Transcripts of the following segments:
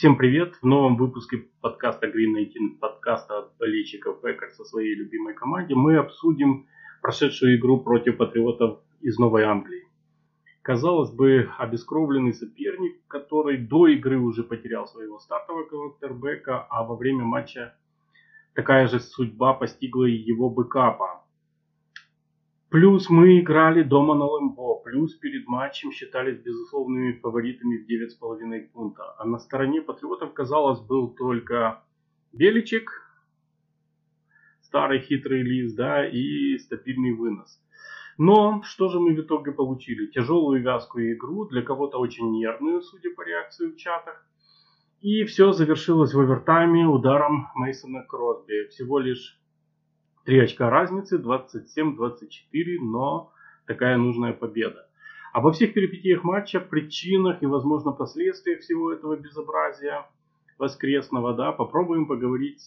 Всем привет! В новом выпуске подкаста Green 19, подкаста от болельщиков Пекер со своей любимой команде, мы обсудим прошедшую игру против патриотов из Новой Англии. Казалось бы, обескровленный соперник, который до игры уже потерял своего стартового квотербека, а во время матча такая же судьба постигла и его бэкапа. Плюс мы играли дома на Лэмбо, плюс перед матчем считались безусловными фаворитами в 9,5 пункта. А на стороне патриотов, казалось, был только Беличек, старый хитрый лист, да, и стабильный вынос. Но что же мы в итоге получили? Тяжелую вязкую игру, для кого-то очень нервную, судя по реакции в чатах. И все завершилось в овертайме ударом Мейсона Кросби. Всего лишь 3 очка разницы, 27-24, но такая нужная победа. Обо всех перипетиях матча, причинах и, возможно, последствиях всего этого безобразия воскресного, да, попробуем поговорить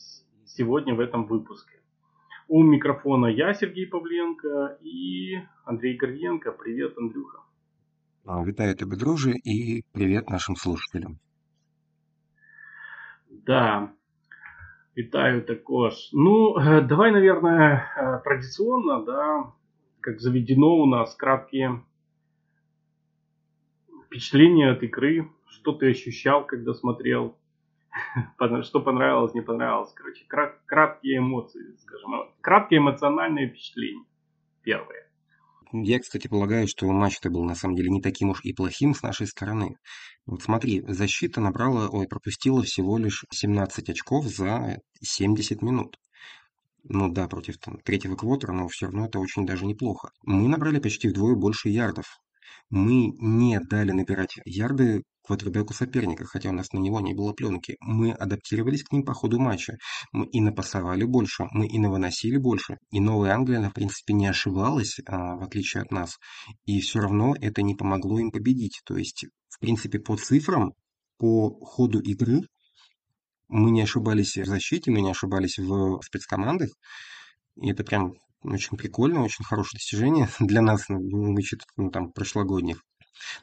сегодня в этом выпуске. У микрофона я, Сергей Павленко и Андрей Горденко. Привет, Андрюха. А, вітаю тебе, друже, и привет нашим слушателям. Да, вітаю також. Ну, давай, наверное, традиционно, да, как заведено у нас, краткие впечатления от игры. Что ты ощущал, когда смотрел что понравилось, не понравилось. Короче, краткие эмоции, скажем. Краткие эмоциональные впечатления. Первые. Я, кстати, полагаю, что матч-то был на самом деле не таким уж и плохим с нашей стороны. Вот смотри, защита набрала, ой, пропустила всего лишь 17 очков за 70 минут. Ну да, против там, третьего квотера, но все равно это очень даже неплохо. Мы набрали почти вдвое больше ярдов. Мы не дали набирать ярды квотербеку соперника, хотя у нас на него не было пленки. Мы адаптировались к ним по ходу матча. Мы и напасовали больше, мы и навыносили больше. И Новая Англия, она, в принципе, не ошибалась, а, в отличие от нас. И все равно это не помогло им победить. То есть, в принципе, по цифрам, по ходу игры мы не ошибались в защите, мы не ошибались в спецкомандах. И это прям очень прикольно, очень хорошее достижение для нас, ну, вычет ну, там, прошлогодних.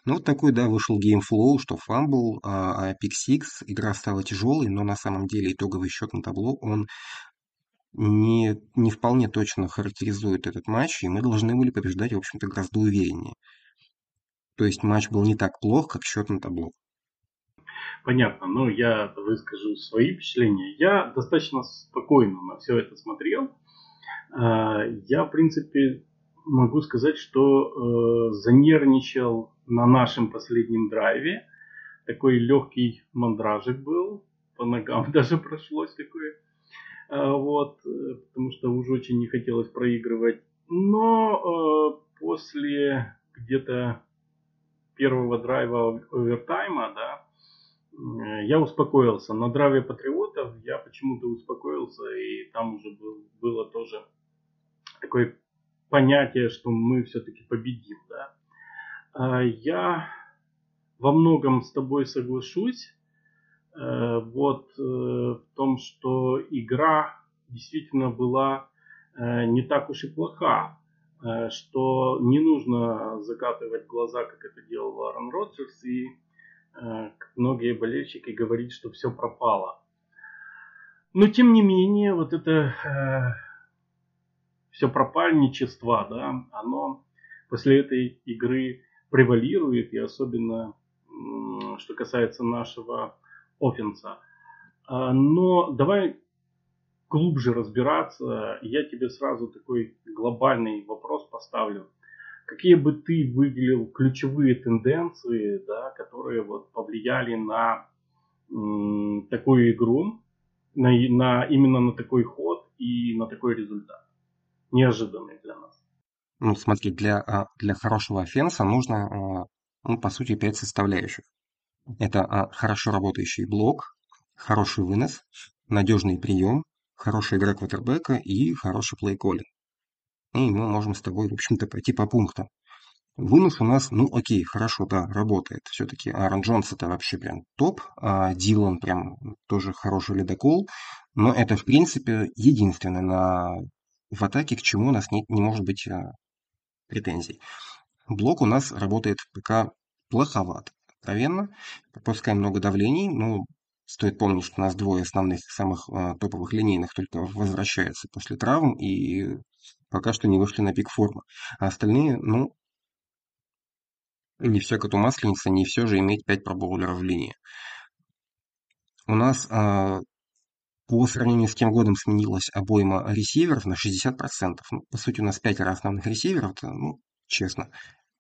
Ну, вот такой, да, вышел game flow, что fumble, а, а Pick Six, игра стала тяжелой, но на самом деле итоговый счет на табло, он не, не вполне точно характеризует этот матч, и мы должны были побеждать, в общем-то, гораздо увереннее. То есть матч был не так плох, как счет на табло. Понятно, но я выскажу свои впечатления. Я достаточно спокойно на все это смотрел. А, я, в принципе, могу сказать, что э, занервничал на нашем последнем драйве. Такой легкий мандражик был, по ногам даже прошлось такое. А, вот, э, потому что уже очень не хотелось проигрывать. Но э, после где-то первого драйва овертайма, да, э, я успокоился. На драйве патриотов я почему-то успокоился, и там уже был, было тоже такое понятие, что мы все-таки победим. Да? А, я во многом с тобой соглашусь. Э, вот э, в том, что игра действительно была э, не так уж и плоха, что не нужно закатывать глаза, как это делал Аарон Роджерс, и многие болельщики говорить, что все пропало. Но тем не менее, вот это все пропальничество, да, оно после этой игры превалирует, и особенно что касается нашего офенса. А, но давай глубже разбираться. Я тебе сразу такой глобальный вопрос поставлю. Какие бы ты выделил ключевые тенденции, да, которые вот повлияли на такую игру, на, на, именно на такой ход и на такой результат? неожиданный для нас. Ну, смотри, для, а, для хорошего офенса нужно, а, ну, по сути, пять составляющих. Это а, хорошо работающий блок, хороший вынос, надежный прием, хорошая игра квотербека и хороший плей-коллинг. И мы можем с тобой, в общем-то, пойти по пунктам. Вынос у нас, ну окей, хорошо, да, работает. Все-таки Аарон Джонс это вообще прям топ, а Дилан прям тоже хороший ледокол. Но это, в принципе, единственное на... в атаке, к чему у нас не, не может быть претензий. Блок у нас работает пока плоховат. Откровенно, пропускаем много давлений, но стоит помнить, что у нас двое основных самых а, топовых линейных только возвращаются после травм и пока что не вышли на пик формы. А остальные, ну, не все коту масленица, не все же иметь 5 пробоулеров в линии. У нас а, по сравнению с тем годом сменилась обойма ресиверов на 60%. Ну, по сути, у нас пятеро основных ресиверов, это, ну, честно,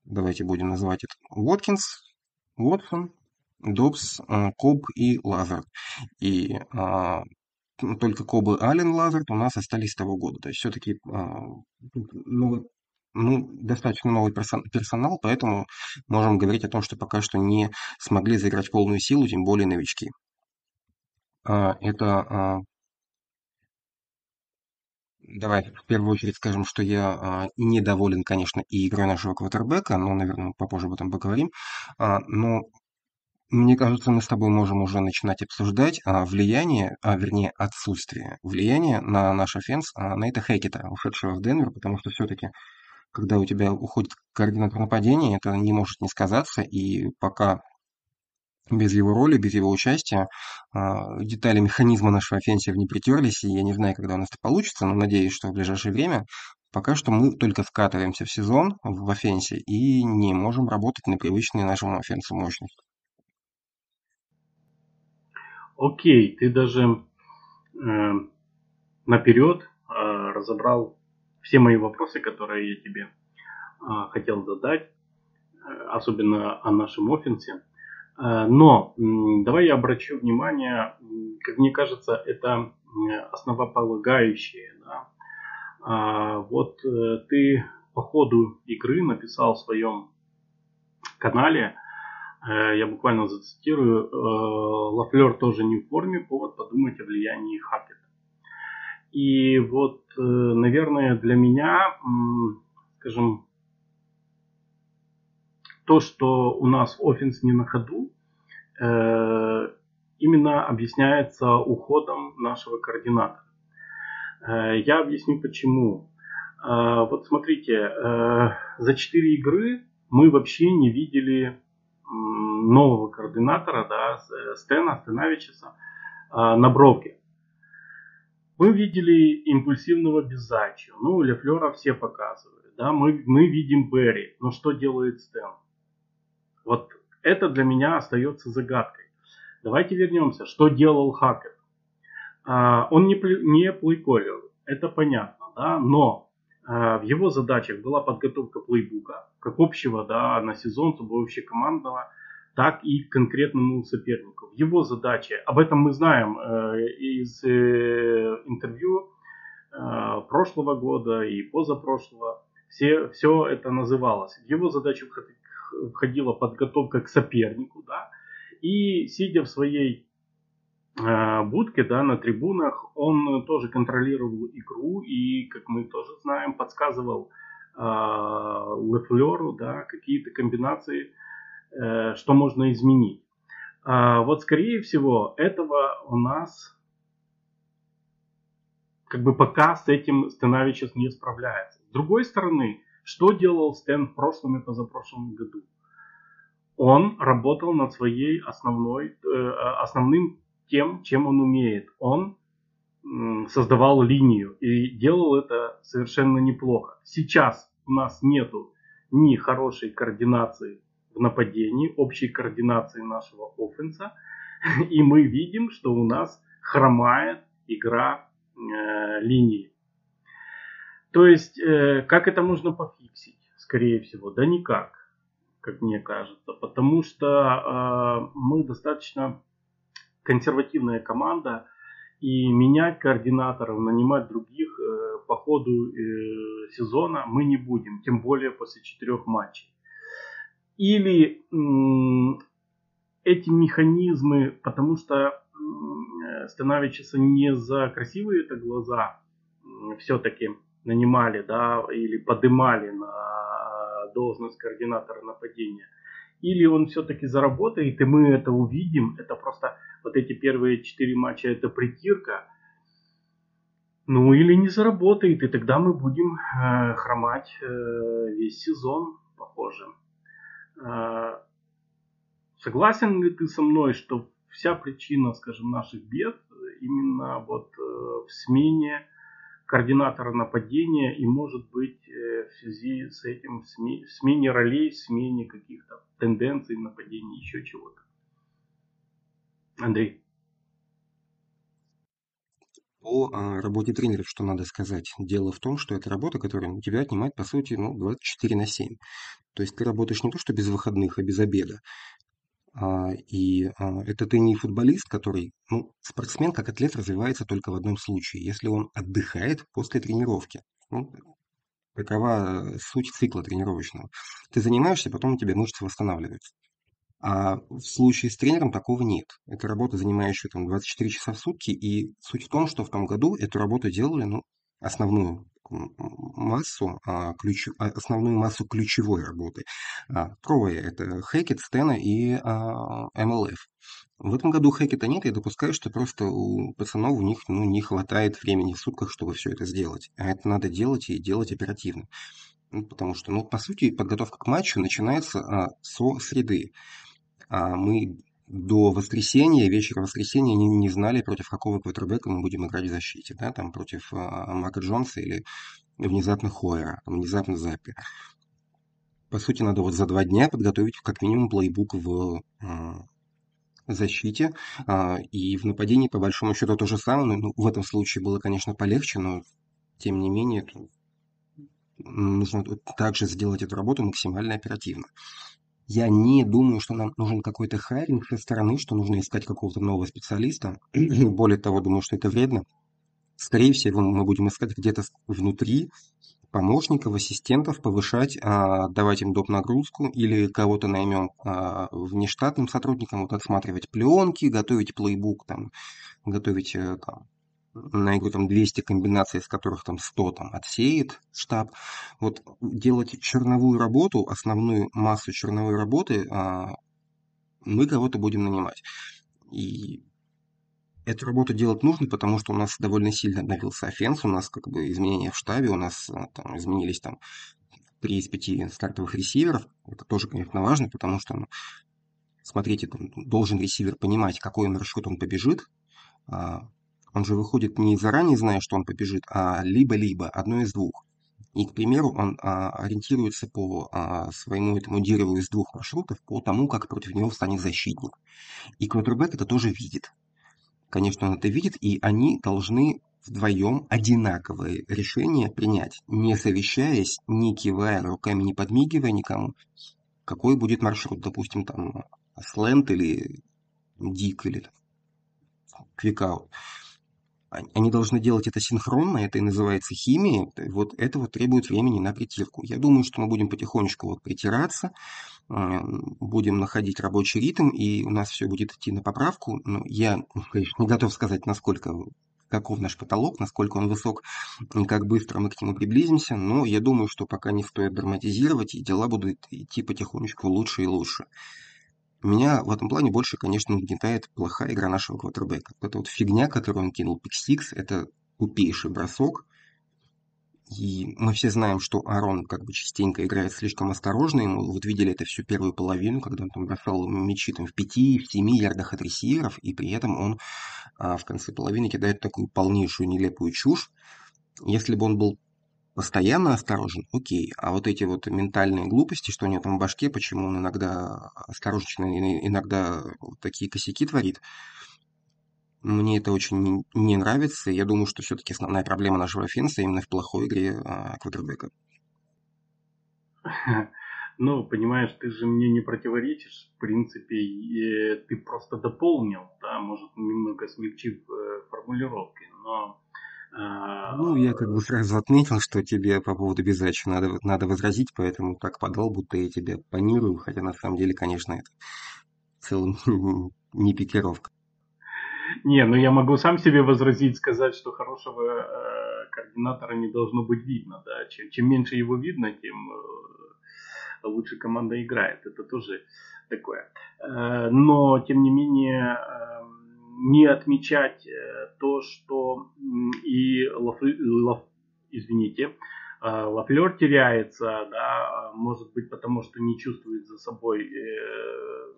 давайте будем называть это Уоткинс, Уотсон, Добс, Коб и Лазард. И а, только Коб и Аллен Лазард у нас остались с того года. То есть все-таки а, ну, ну, достаточно новый персонал, поэтому можем говорить о том, что пока что не смогли заиграть полную силу, тем более новички. А, это а, Давай в первую очередь скажем, что я а, недоволен, конечно, и игрой нашего квотербека, но, наверное, попозже об этом поговорим. А, но мне кажется, мы с тобой можем уже начинать обсуждать а, влияние, а, вернее, отсутствие влияния на наш offense а, Нейта Хекета, ушедшего в Денвер, потому что все-таки, когда у тебя уходит координатор нападения, это не может не сказаться, и пока без его роли, без его участия. А, детали механизма нашего offensive а не притерлись, и я не знаю, когда у нас это получится, но надеюсь, что в ближайшее время. Пока что мы только скатываемся в сезон в offense е и не можем работать на привычные нашему offense у мощности. Окей, ты даже э, наперед э, разобрал все мои вопросы, которые я тебе э, хотел задать, э, особенно о нашем офенсе. Э, но давай я обращу внимание, как мне кажется, это основополагающее. Да? А, вот э, ты по ходу игры написал в своем канале, э, я буквально зацитирую, Лафлер тоже не в форме, повод подумать о влиянии Хакета. И вот, наверное, для меня, скажем, то, что у нас офенс не на ходу, э, именно объясняется уходом нашего координатора. Э, я объясню почему. Э, вот смотрите, за 4 игры мы вообще не видели нового координатора, да, Стена Стеновичеса на бровке. Мы видели импульсивного Безачио, ну, Лефлера все показывают, да, мы, мы видим Берри, но что делает Стэн? Вот это для меня остается загадкой. Давайте вернемся. Что делал Хакет? А, он не, не плейколлер, это понятно, да, но а, в его задачах была подготовка плейбука, как общего да, на сезон, командного, так и к конкретному сопернику. В его задаче, об этом мы знаем э, из э, интервью э, прошлого года и позапрошлого, все, все это называлось. В его задачу входила подготовка к сопернику, да, и сидя в своей э, будке, да, на трибунах, он тоже контролировал игру и, как мы тоже знаем, подсказывал э, Лефлеру, да, какие-то комбинации, э, что можно изменить. А вот, скорее всего, этого у нас как бы пока с этим Становичес не справляется. С другой стороны, что делал Стэн в прошлом и позапрошлом году? Он работал над своей основной, э, основным тем, чем он умеет. Он создавал линию и делал это совершенно неплохо. Сейчас у нас нету ни хорошей координации в нападении, общей координации нашего офенса, и мы видим, что у нас хромает игра э, линии. То есть, э, как это можно? Скорее всего, да никак, как мне кажется. Потому что э, мы достаточно консервативная команда, и менять координаторов, нанимать других э, по ходу э, сезона мы не будем, тем более после четырех матчей. Или э, эти механизмы, потому что э, Становичеса не за красивые это глаза, все-таки нанимали, да, или подымали на должность координатора нападения. Или он все-таки заработает, и мы это увидим. Это просто вот эти первые четыре матча, это притирка. Ну или не заработает, и тогда мы будем э, хромать э, весь сезон, похоже. Э, согласен ли ты со мной, что вся причина, скажем, наших бед именно вот э, в смене координатора нападения и может быть э, в связи с этим в смене ролей, в смене каких-то тенденций нападения, еще чего-то. Андрей. По а, работе тренеров, что надо сказать. Дело в том, что это работа, которая у тебя отнимает, по сути, ну, 24 на 7. То есть ты работаешь не то, что без выходных, а без обеда. А, и а, это ты не футболист, который, ну, спортсмен как атлет развивается только в одном случае, если он отдыхает после тренировки. Ну, такова суть цикла тренировочного. Ты занимаешься, потом у тебя мышцы восстанавливаются. А в случае с тренером такого нет. Это работа, занимающая там 24 часа в сутки, и суть в том, что в том году эту работу делали, ну, основную массу, а, ключ, а, основную массу ключевой работы. А, трое – это Хекет, Стена и MLF. В этом году Хекета нет, я допускаю, что просто у пацанов у них ну, не хватает времени в сутках, чтобы все это сделать. А это надо делать и делать оперативно. Ну, потому что, ну, по сути, подготовка к матчу начинается а, со среды. А мы до воскресенья, вечера воскресенья не, не знали, против какого квотербека мы будем играть в защите. Да? Там против а, Марка Джонса или внезапно Хойера, внезапно Заппи. По сути, надо вот за два дня подготовить как минимум плейбук в а, защите. А, и в нападении, по большому счету, то же самое. Ну, в этом случае было, конечно, полегче, но тем не менее нужно также сделать эту работу максимально оперативно. Я не думаю, что нам нужен какой-то хайринг со стороны, что нужно искать какого-то нового специалиста. Более того, думаю, что это вредно. Скорее всего, мы будем искать где-то внутри помощников, ассистентов, повышать, а, давать им доп. нагрузку или кого-то наймем а, внештатным сотрудникам, вот отсматривать пленки, готовить плейбук, там, готовить э, там, на игру там 200 комбинаций, из которых там 100 там отсеет штаб. Вот делать черновую работу, основную массу черновой работы, а, мы кого-то будем нанимать. И эту работу делать нужно, потому что у нас довольно сильно обновился офенс, у нас как бы изменения в штабе, у нас а, там изменились там три из пяти стартовых ресиверов. Это тоже, конечно, важно, потому что, ну, смотрите, там, должен ресивер понимать, какой маршрут он побежит, а, он же выходит не заранее зная, что он побежит, а либо-либо, одно из двух. И, к примеру, он а, ориентируется по а, своему этому дереву из двух маршрутов по тому, как против него встанет защитник. И квотербек это тоже видит. Конечно, он это видит, и они должны вдвоем одинаковые решения принять, не совещаясь, не кивая руками, не подмигивая никому, какой будет маршрут, допустим, там, сленд или дик или квикаут они должны делать это синхронно, это и называется химией. Вот это вот требует времени на притирку. Я думаю, что мы будем потихонечку вот притираться, будем находить рабочий ритм, и у нас все будет идти на поправку. Но я, конечно, не готов сказать, насколько каков наш потолок, насколько он высок, как быстро мы к нему приблизимся, но я думаю, что пока не стоит драматизировать, и дела будут идти потихонечку лучше и лучше. Меня в этом плане больше, конечно, угнетает плохая игра нашего квотербека. Вот эта вот фигня, которую он кинул пик-сикс, это тупейший бросок. И мы все знаем, что Арон как бы частенько играет слишком осторожно. Ему вот видели это всю первую половину, когда он там бросал мячи там, в 5-7 ярдах от ресиверов, и при этом он а, в конце половины кидает такую полнейшую нелепую чушь. Если бы он был постоянно осторожен, окей. А вот эти вот ментальные глупости, что у него там в башке, почему он иногда осторожен, иногда такие косяки творит, мне это очень не нравится. Я думаю, что все-таки основная проблема нашего офенса именно в плохой игре а, квотербека. Ну, понимаешь, ты же мне не противоречишь. В принципе, ты просто дополнил, да, может, немного смягчив э, формулировки. Но ну, я как бы сразу отметил, что тебе по поводу безрачия надо, надо возразить, поэтому так подал, будто я тебя панирую, хотя на самом деле, конечно, это в целом не пикировка. Не, ну я могу сам себе возразить, сказать, что хорошего э, координатора не должно быть видно, да. Чем, чем меньше его видно, тем э, лучше команда играет. Это тоже такое. Э, но, тем не менее, эм, не отмечать э, то, что и Лафли, Лаф, извините, э, Лафлер теряется, да, может быть, потому что не чувствует за собой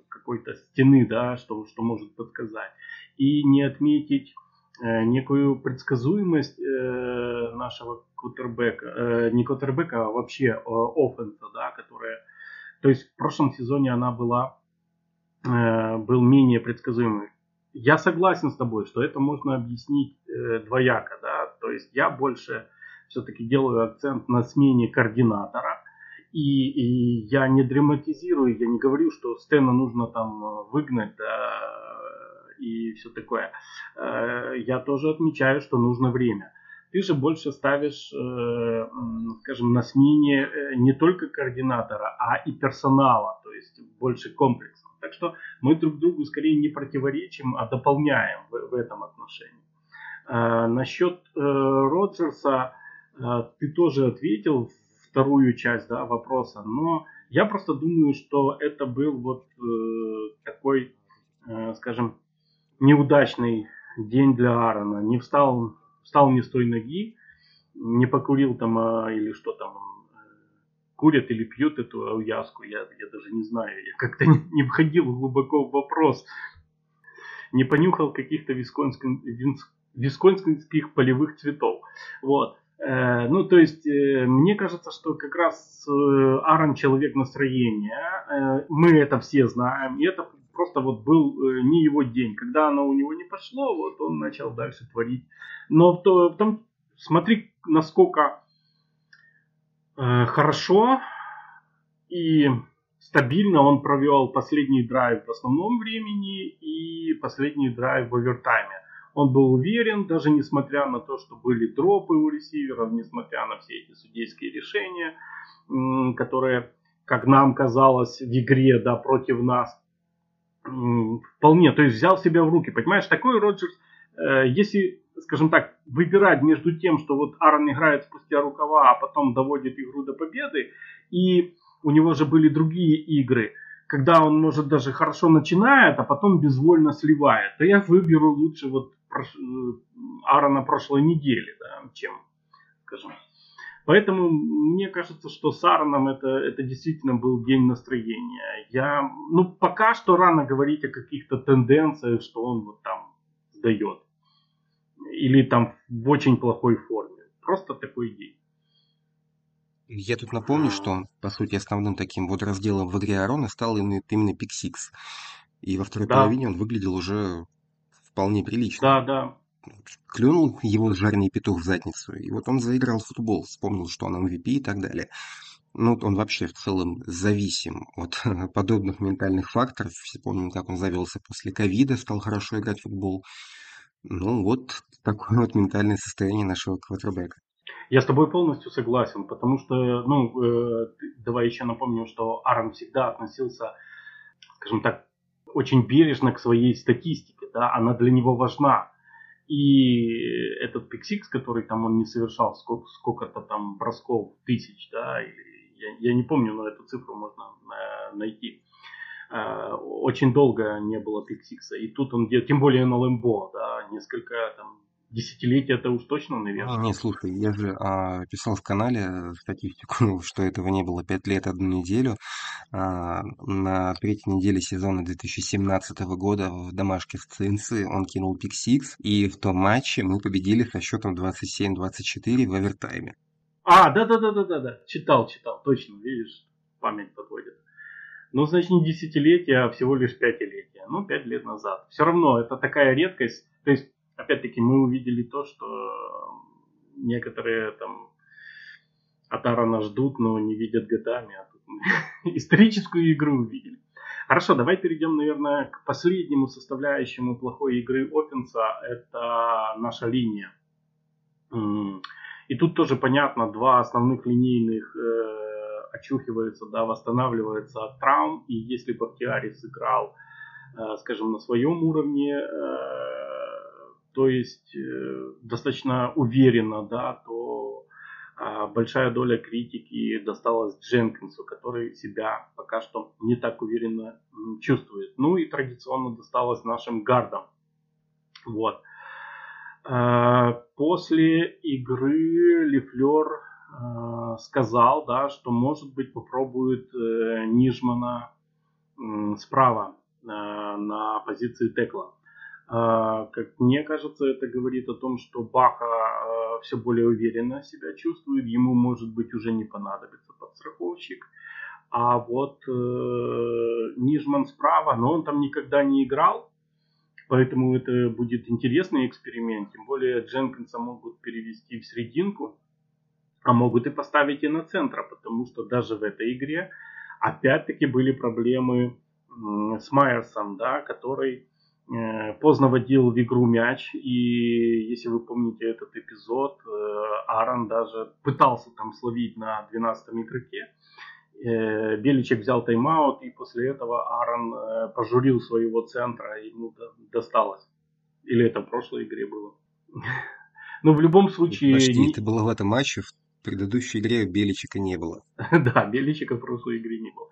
какой-то стены, да, что, что может подсказать. И не отметить некую предсказуемость нашего кутербека, не кутербека, а вообще офенса, да, которая то есть в прошлом сезоне она была, э, был менее предсказуемый. Я согласен с тобой, что это можно объяснить э, двояко. Да? То есть я больше все-таки делаю акцент на смене координатора. И, и я не драматизирую, я не говорю, что Стена нужно там э, выгнать да, и все такое. Э, я тоже отмечаю, что нужно время ты же больше ставишь, э, скажем, на смене э, не только координатора, а и персонала, то есть больше комплексно. Так что мы друг другу скорее не противоречим, а дополняем в, в этом отношении. Э, насчет Роджерса ты тоже ответил вторую часть да, вопроса, но я просто думаю, что это был вот такой, скажем, неудачный день для Аарона. Не встал встал не с той ноги, не покурил там а, или что там, э, курят или пьют эту ауяску, я, я даже не знаю, я как-то не, не входил глубоко в вопрос, не понюхал каких-то висконских полевых цветов. Вот. Э, ну, то есть, э, мне кажется, что как раз Аарон человек настроения. Мы это все знаем. И это просто вот был не его день. Когда оно у него не пошло, вот он начал дальше творить но в, то, в том, смотри, насколько э, хорошо и стабильно он провел последний драйв в основном времени и последний драйв в овертайме. Он был уверен, даже несмотря на то, что были дропы у ресиверов, несмотря на все эти судейские решения, которые, как нам казалось, в игре да, против нас, вполне, то есть взял себя в руки. Понимаешь, такой Роджерс, э, если скажем так, выбирать между тем, что вот Аарон играет спустя рукава, а потом доводит игру до победы, и у него же были другие игры, когда он, может, даже хорошо начинает, а потом безвольно сливает, то я выберу лучше вот. Э, Аарона прошлой недели, да, чем, скажем. Поэтому мне кажется, что с Аароном это, это действительно был день настроения. Я, ну, пока что рано говорить о каких-то тенденциях, что он вот там сдает или там в очень плохой форме. Просто такой день. Я тут напомню, что, по сути, основным таким вот разделом в игре Арона стал именно, именно Пиксикс. И во второй да. половине он выглядел уже вполне прилично. Да, да. Клюнул его жарный петух в задницу, и вот он заиграл в футбол, вспомнил, что он MVP и так далее. Ну, он вообще в целом зависим от подобных ментальных факторов. Все помним, как он завелся после ковида, стал хорошо играть в футбол. Ну, вот такое вот ментальное состояние нашего квотербека. Я с тобой полностью согласен, потому что, ну, э, давай еще напомним, что Аарон всегда относился, скажем так, очень бережно к своей статистике, да, она для него важна. И этот pick six, который там он не совершал сколько, сколько-то там бросков тысяч, да, или я, я не помню, но эту цифру можно э, найти. Э, очень долго не было pick six а. И тут он, тем более на Лэмбо, да, несколько там десятилетия это уж точно, наверное. Не, слушай, я же а, писал в канале статистику, что этого не было пять лет, одну неделю. А, на третьей неделе сезона 2017 года в домашке с Цинцы он кинул пик-сикс, и в том матче мы победили со счетом 27-24 в овертайме. А, да-да-да-да-да, читал, читал, точно, видишь, память подводит. Ну, значит, не десятилетие, а всего лишь пятилетие. Ну, пять лет назад. Все равно это такая редкость. То есть, опять-таки, мы увидели то, что некоторые там от Арана ждут, но не видят годами. А тут мы историческую игру увидели. Хорошо, давай перейдем, наверное, к последнему составляющему плохой игры Опенса. Это наша линия. И тут тоже понятно, два основных линейных э, очухивается, да, восстанавливается от травм. И если Бахтиари сыграл, э, скажем, на своем уровне, э, то есть э, достаточно уверенно, да, то большая доля критики досталась Дженкинсу, который себя пока что не так уверенно чувствует. Ну и традиционно досталось нашим гардам. Вот. После игры Лефлер а, сказал, да, что может быть попробует э, Нижмана справа на позиции текла. Как мне кажется, это говорит о том, что Баха все более уверенно себя чувствует, ему может быть уже не понадобится подстраховщик. А вот э, Нижман справа, но он там никогда не играл, поэтому это будет интересный эксперимент. Тем более Дженкинса могут перевести в серединку, а могут и поставить и на центра, потому что даже в этой игре опять-таки были проблемы с Майерсом, да, который Э, поздно водил в игру мяч, и если вы помните этот эпизод, э, Аарон даже пытался там словить на 12 игроке. Э, Беличек взял тайм-аут, и после этого Аарон пожурил своего центра, и ему досталось. Или это в прошлой игре было. Но в любом случае... Почти это было в этом матче, в предыдущей игре Беличика не было. да, Беличика в прошлой игре не было.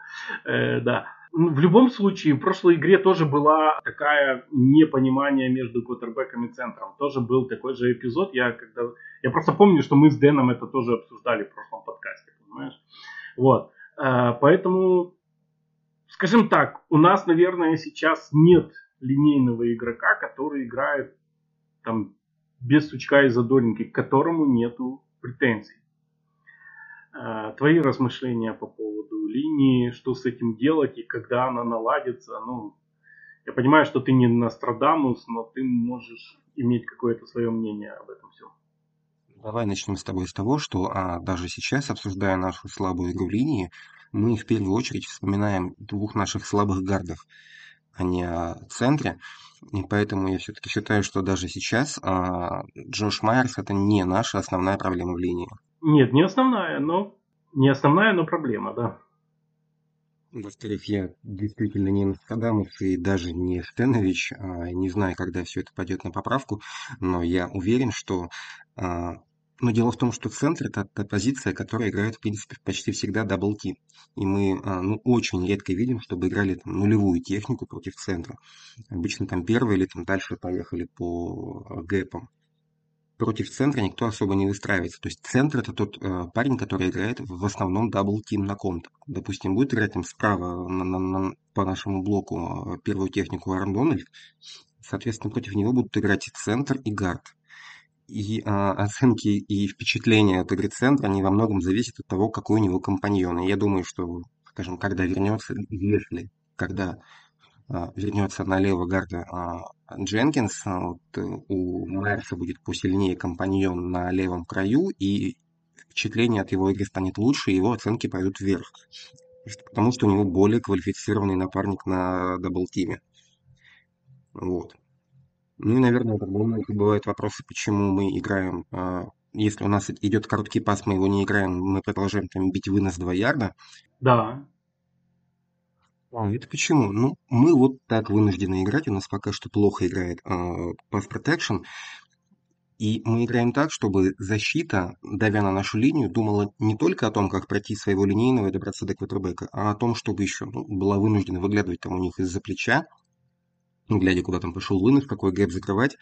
да. Ну, в любом случае, в прошлой игре тоже была такая непонимание между квотербеком и центром. Тоже был такой же эпизод. Я, когда... я просто помню, что мы с Дэном это тоже обсуждали в прошлом подкасте, понимаешь? Вот. Э, поэтому, скажем так, у нас, наверное, сейчас нет линейного игрока, который играет там без сучка и задоринки, к которому нету претензий. Э, твои размышления по поводу линии, что с этим делать и когда она наладится. Ну, я понимаю, что ты не Нострадамус, но ты можешь иметь какое-то свое мнение об этом всем. Давай начнем с тобой с того, что а, даже сейчас, обсуждая нашу слабую игру линии, мы в первую очередь вспоминаем двух наших слабых гардов, а не о центре. И поэтому я все-таки считаю, что даже сейчас а, Джош Майерс это не наша основная проблема в линии. Нет, не основная, но не основная, но проблема, да. Во-вторых, я действительно не Нострадамус и даже не Стенович, а, не знаю, когда все это пойдет на поправку, но я уверен, что... А, но дело в том, что центр – это та позиция, которая играет, в принципе, почти всегда double team. И мы а, ну, очень редко видим, чтобы играли там, нулевую технику против центра. Обычно там первые или там дальше поехали по gap ам против центра никто особо не выстраивается. То есть центр это тот э, парень, который играет в основном double team на ком-то. Допустим, будет играть там справа на, на, на, по нашему блоку э, первую технику Аарон Дональд. Соответственно, против него будут играть центр и гард. И э, оценки и впечатления от игры центра, они во многом зависят от того, какой у него компаньон. И я думаю, что, скажем, когда вернется, если, когда а, вернется на левого гарда а, Дженкинс, а, вот, э, у Майерса будет посильнее компаньон на левом краю, и впечатление от его игры станет лучше, и его оценки пойдут вверх. Потому что у него более квалифицированный напарник на double team е. Вот. Ну и, наверное, как бы бывают вопросы, почему мы играем, если у нас идет короткий пас, мы его не играем, мы продолжаем там бить вынос 2 ярда. Да. А, это почему? Ну, мы вот так вынуждены играть, у нас пока что плохо играет э, Pass Protection, и мы играем так, чтобы защита, давя на нашу линию, думала не только о том, как пройти своего линейного и добраться до квотербека, а о том, чтобы еще ну, была вынуждена выглядывать там у них из-за плеча, глядя, куда там пошел вынос, какой гэп закрывать.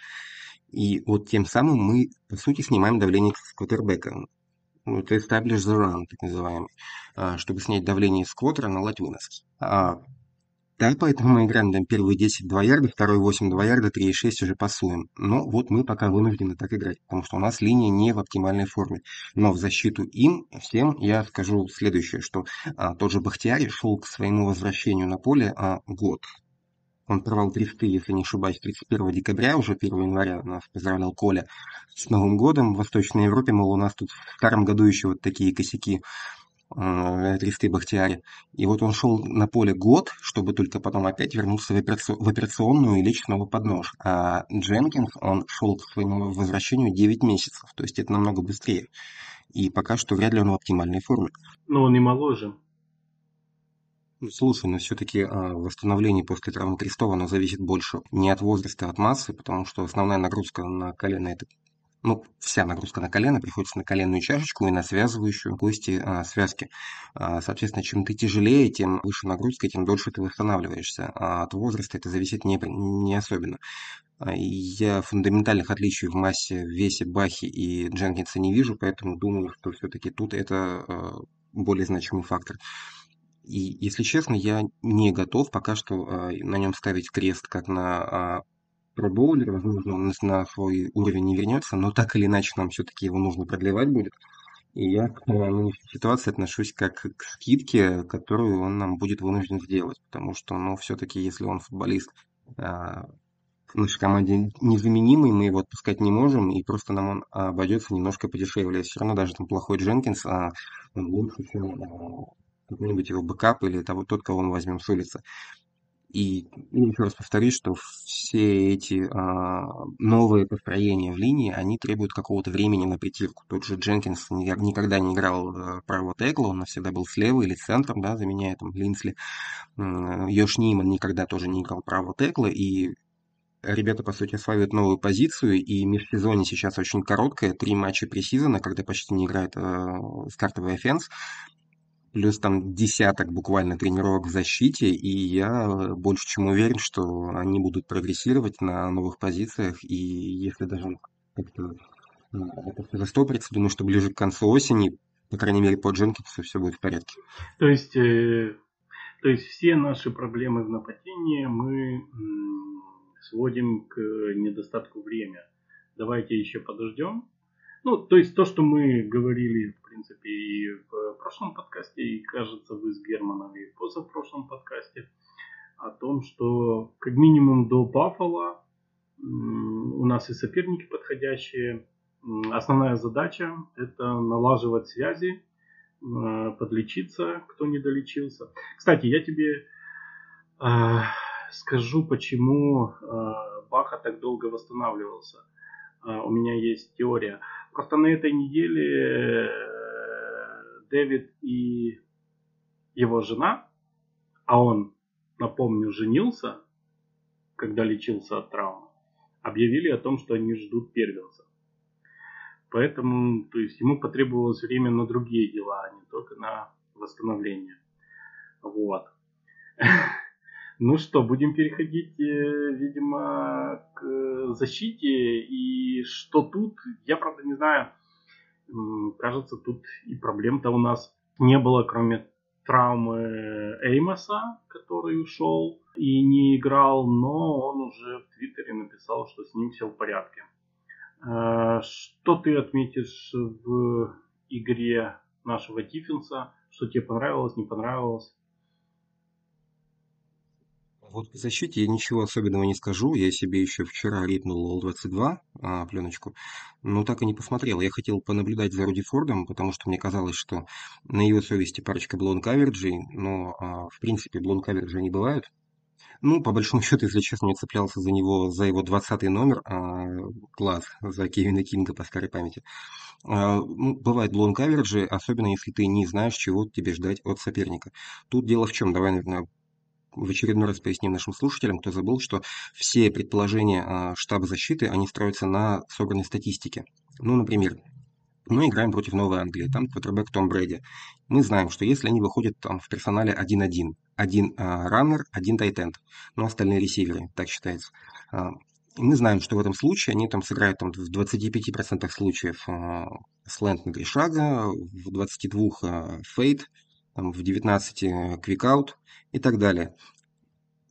И вот тем самым мы, по сути, снимаем давление с квотербека. Это establish the run, так называемый, а, чтобы снять давление с квотера, наладить вынос. А, да, поэтому мы играем там первые 10 2 ярда, второй 8 2 ярда, 3 и 6 уже пасуем. Но вот мы пока вынуждены так играть, потому что у нас линия не в оптимальной форме. Но в защиту им всем я скажу следующее, что а, тот же Бахтиари шел к своему возвращению на поле а, год. Он порвал 300, если не ошибаюсь, 31 декабря, уже 1 января нас поздравлял Коля с Новым годом. В Восточной Европе, мол, у нас тут в старом году еще вот такие косяки. 300 э, Бахтиаре. И вот он шел на поле год, чтобы только потом опять вернуться в операционную и лечь снова под нож. А Дженкинс, он шел к своему возвращению 9 месяцев. То есть это намного быстрее. И пока что вряд ли он в оптимальной форме. Но он и моложе. Слушай, но все-таки а, восстановление после травмы крестова, оно зависит больше не от возраста, а от массы, потому что основная нагрузка на колено – это ну, вся нагрузка на колено приходится на коленную чашечку и на связывающую кости а, связки. А, соответственно, чем ты тяжелее, тем выше нагрузка, тем дольше ты восстанавливаешься. А от возраста это зависит не, не особенно. А, я фундаментальных отличий в массе, в весе Бахи и Дженкинса не вижу, поэтому думаю, что все-таки тут это а, более значимый фактор. И, если честно, я не готов пока что а, на нем ставить крест как на Pro Bowler, возможно, он на свой уровень не вернется, но так или иначе нам все-таки его нужно продлевать будет. И я к нынешней ситуации отношусь как к скидке, которую он нам будет вынужден сделать, потому что, ну, все-таки, если он футболист а, в нашей команде незаменимый, мы его отпускать не можем, и просто нам он обойдется немножко подешевле. Все равно даже там плохой Дженкинс, а он лучше, чем а, какой-нибудь его backup или того, тот, кого мы возьмем с улицы. И еще раз повторюсь, что все эти а, новые построения в линии, они требуют какого-то времени на притирку. Тот же Дженкинс никогда не играл э, правого текла, он всегда был слева или центром, да, заменяя там Линсли. Йош Ниман никогда тоже не играл правого текла, и ребята, по сути, осваивают новую позицию, и межсезонье сейчас очень короткое, три матча preseason а, когда почти не играет э, стартовый offense, плюс там десяток буквально тренировок в защите, и я больше чем уверен, что они будут прогрессировать на новых позициях, и если даже как-то э, это все застопорится, думаю, что ближе к концу осени, по крайней мере, по Дженкинсу все будет в порядке. То есть, э, то есть все наши проблемы в нападении мы сводим к недостатку времени. Давайте еще подождем, ну, то есть то, что мы говорили, принципе, и в прошлом подкасте, и, кажется, вы с Германом и в позапрошлом подкасте, о том, что как минимум до Баффала у нас и соперники подходящие. Основная задача – это налаживать связи, подлечиться, кто не долечился. Кстати, я тебе э, скажу, почему э, Баха так долго восстанавливался. Э, у меня есть теория. Просто на этой неделе Дэвид и его жена, а он, напомню, женился, когда лечился от травмы, объявили о том, что они ждут первенца. Поэтому, то есть ему потребовалось время на другие дела, а не только на восстановление. Вот. Ну что, будем переходить, э, видимо, к защите. И что тут, я правда не знаю. Кажется, тут и проблем-то у нас не было, кроме травмы Эймоса, который ушел и не играл, но он уже в Твиттере написал, что с ним все в порядке. Э, что ты отметишь в игре нашего Тиффинса? Что тебе понравилось, не понравилось? Вот по защите я ничего особенного не скажу. Я себе еще вчера рипнул Л-22 а, пленочку, но так и не посмотрел. Я хотел понаблюдать за Руди Фордом, потому что мне казалось, что на его совести парочка блон каверджей, но а, в принципе блон каверджей не бывают. Ну, по большому счету, если честно, не цеплялся за него, за его 20 номер, а, класс, за Кевина Кинга по старой памяти. А, ну, бывает блон каверджи, особенно если ты не знаешь, чего тебе ждать от соперника. Тут дело в чем, давай, наверное, в очередной раз поясним нашим слушателям, кто забыл, что все предположения а, штаба защиты, они строятся на собранной статистике. Ну, например, мы играем против Новой Англии, там квотербек Том Брэди. Мы знаем, что если они выходят там в персонале 1-1, один а, раннер, один тайтенд, но остальные ресиверы, так считается. А, мы знаем, что в этом случае они там сыграют там, в 25% случаев а, slant на три шага, в 22 а, fade, там, в 19 quick out и так далее.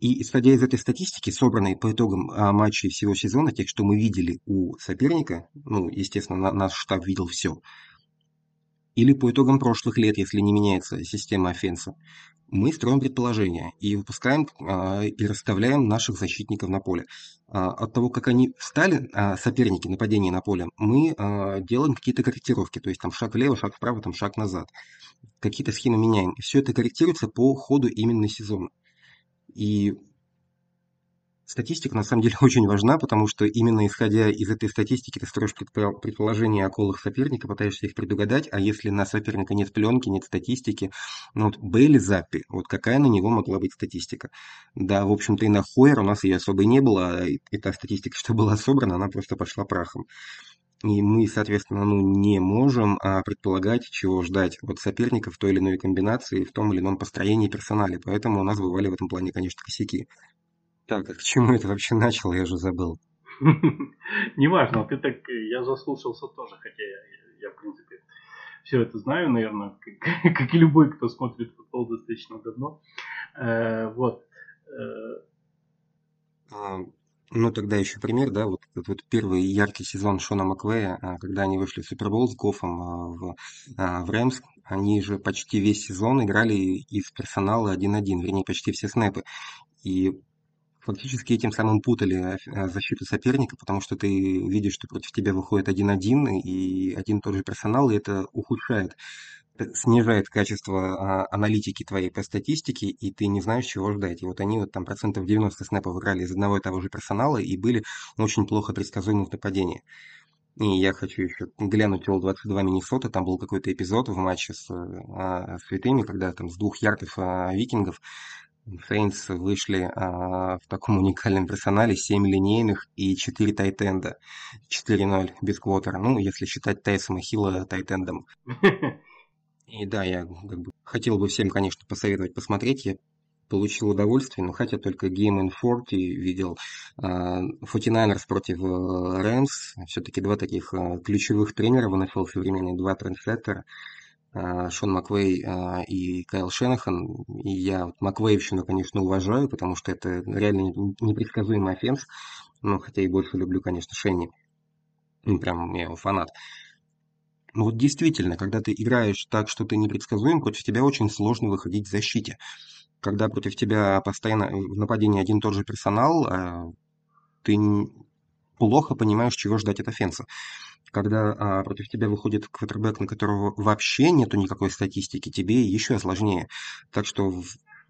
И исходя из этой статистики, собранной по итогам а, матчей всего сезона, тех, что мы видели у соперника, ну, естественно, наш штаб видел все, или по итогам прошлых лет, если не меняется система offense а, мы строим предположения и выпускаем а, и расставляем наших защитников на поле. А, от того, как они встали, а, соперники нападения на поле, мы делаем какие-то корректировки, то есть там шаг влево, шаг вправо, там шаг назад. Какие-то схемы меняем. Все это корректируется по ходу именно сезона. И Статистика на самом деле очень важна, потому что именно исходя из этой статистики ты строишь предположения о колах соперника, пытаешься их предугадать, а если на соперника нет пленки, нет статистики, ну вот Бейли Заппи, вот какая на него могла быть статистика? Да, в общем-то и на Хойер у нас ее особо не было, а и та статистика, что была собрана, она просто пошла прахом. И мы, соответственно, ну, не можем а, предполагать, чего ждать от соперника в той или иной комбинации, в том или ином построении персонале. Поэтому у нас бывали в этом плане, конечно, косяки. Так, к чему это вообще начал, я же забыл. Неважно, ты так, я заслушался тоже, хотя я, я, в принципе, все это знаю, наверное, как, как и любой, кто смотрит футбол достаточно давно. Э, вот. Э. А, ну, тогда еще пример, да, вот этот вот первый яркий сезон Шона Маквея, а, когда они вышли в Супербол с Гофом а, в, в Рэмс, они же почти весь сезон играли из персонала 1-1, вернее, почти все снэпы. И фактически этим самым путали защиту соперника, потому что ты видишь, что против тебя выходит 1-1 и один тот же персонал, и это ухудшает снижает качество а, аналитики твоей по статистике, и ты не знаешь, чего ждать. И вот они вот там процентов 90 снэпов играли из одного и того же персонала и были очень плохо предсказуемы в нападении. И я хочу еще глянуть Ол-22 Миннесота. Там был какой-то эпизод в матче с а, святыми, когда там с двух ярдов а, викингов Сейнс вышли а, в таком уникальном персонале 7 линейных и 4 тайтенда. 4-0 без квотера. Ну, если считать Тайсона Хилла тайтендом. И да, я как бы, хотел бы всем, конечно, посоветовать посмотреть. Я получил удовольствие, но хотя только Game in 40 видел. 49ers а, против Рэмс. Все-таки два таких а, ключевых тренера в НФЛ современные, два трендсеттера. А, Шон Маквей и Кайл Шенахан. И я вот Маквейвщину, конечно, уважаю, потому что это реально непредсказуемый offense. Но хотя и больше люблю, конечно, Шенни. Ну, прям я его фанат. Но вот действительно, когда ты играешь так, что ты непредсказуем, против тебя очень сложно выходить в защите. Когда против тебя постоянно в нападении один и тот же персонал, а, ты плохо понимаешь, чего ждать от offense а. Когда а, против тебя выходит квотербек, на которого вообще нету никакой статистики, тебе еще сложнее. Так что в,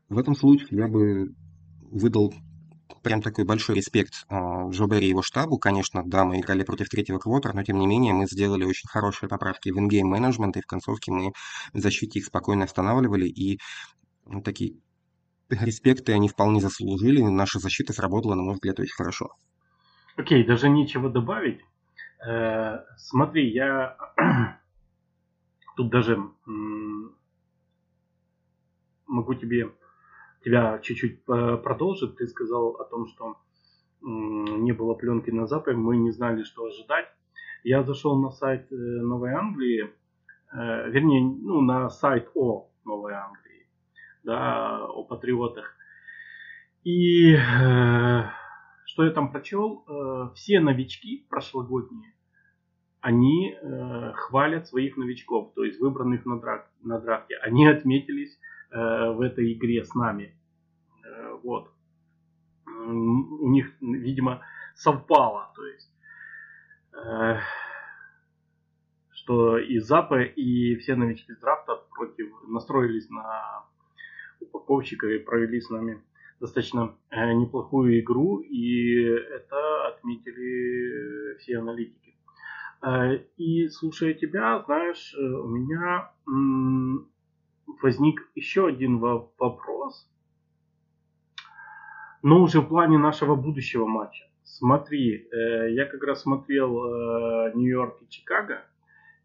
в этом случае я бы выдал прям такой большой респект а, Джо Берри и его штабу. Конечно, да, мы играли против третьего квотера, но тем не менее мы сделали очень хорошие поправки в ингейм менеджмент, и в концовке мы в защите их спокойно останавливали, и ну, такие респекты они вполне заслужили. Наша защита сработала, на мой взгляд, очень хорошо. Окей, okay, даже нечего добавить. Э, смотри, я тут даже могу тебе тебя чуть-чуть продолжит. Ты сказал о том, что не было пленки на Западе, мы не знали, что ожидать. Я зашел на сайт э, Новой Англии, э, вернее, ну, на сайт о Новой Англии, да, о патриотах. И э, что я там прочел? Все новички прошлогодние, они хвалят своих новичков, то есть выбранных на, драк, на драфте. Они отметились в этой игре с нами. Вот. У них, видимо, совпало. То есть, э, что и Запа, и все новички с драфта против настроились на упаковщика и провели с нами достаточно э, неплохую игру, и это отметили все аналитики. Э, и слушая тебя, знаешь, э, у меня возник еще один вопрос но уже в плане нашего будущего матча. Смотри, э, я как раз смотрел э, Нью-Йорк и Чикаго,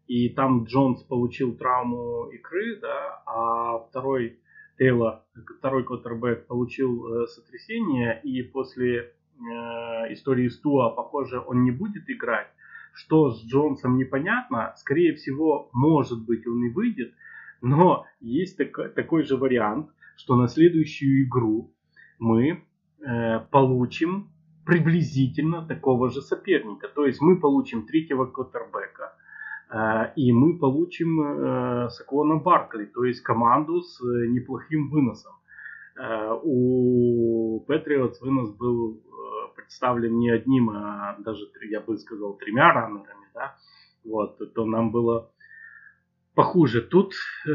и там Джонс получил травму икры, да, а второй Тейлор, второй квотербек, получил э, сотрясение, и после э, истории с Туа, похоже, он не будет играть. Что с Джонсом непонятно, скорее всего, может быть, он и выйдет, но есть так, такой же вариант, что на следующую игру мы Э, получим приблизительно такого же соперника. То есть мы получим третьего квотербека, и мы получим э, Саквона Баркли, то есть команду с неплохим выносом. У Патриотс вынос был представлен не одним, а даже, я бы сказал, тремя раннерами, да, вот, то нам было похуже. Тут э,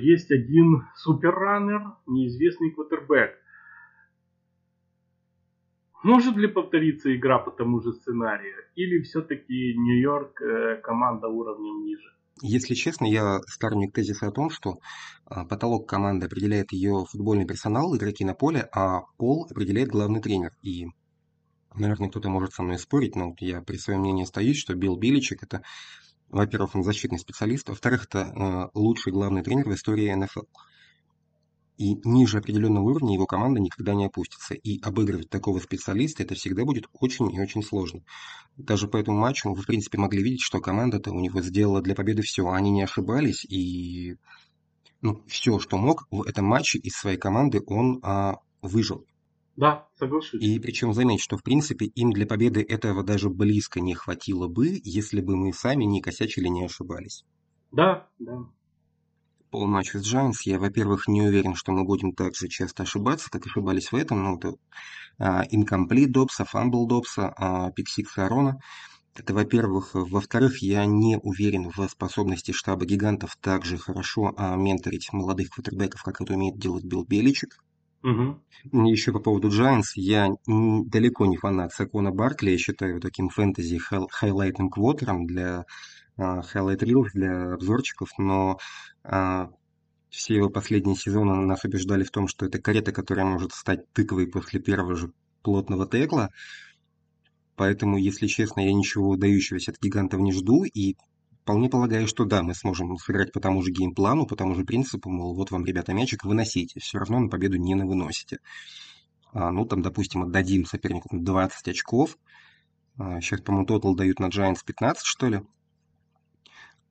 есть один суперраннер, неизвестный квотербек. Может ли повториться игра по тому же сценарию? Или все-таки Нью-Йорк э, команда уровнем ниже? Если честно, я сторонник тезиса о том, что а, потолок команды определяет ее футбольный персонал, игроки на поле, а пол определяет главный тренер. И Наверное, кто-то может со мной спорить, но я при своем мнении остаюсь, что Билл Биличек – это, во-первых, он защитный специалист, во-вторых, это э, лучший главный тренер в истории НФЛ. И ниже определенного уровня его команда никогда не опустится. И обыгрывать такого специалиста это всегда будет очень и очень сложно. Даже по этому матчу вы, в принципе, могли видеть, что команда-то у него сделала для победы все. Они не ошибались, и ну, все, что мог в этом матче из своей команды, он а, выжил. Да, соглашусь. И причем заметь, что в принципе им для победы этого даже близко не хватило бы, если бы мы сами не косячили, не ошибались. Да, да. По матчу с Giants я, во-первых, не уверен, что мы будем так же часто ошибаться, как ошибались в этом. Ну, это incomplete Добса, fumble Добса, а, pick-six Арона. Это, во-первых. Во-вторых, я не уверен в способности штаба гигантов так же хорошо а, менторить молодых квотербеков, как это умеет делать Билл Беличек. Угу. Еще по поводу Giants, я далеко не фанат Сакона Баркли, я считаю его таким fantasy highlight ным квотером для Highlight Reels, для обзорчиков, но а, все его последние сезоны нас убеждали в том, что это карета, которая может стать тыковой после первого же плотного текла. Поэтому, если честно, я ничего выдающегося от гигантов не жду, и Вполне полагаю, что да, мы сможем сыграть по тому же геймплану, по тому же принципу, мол, вот вам, ребята, мячик, выносите, все равно на победу не на выносите. А, ну, там, допустим, отдадим сопернику 20 очков. А, сейчас, по-моему, тотал дают на Giants 15, что ли.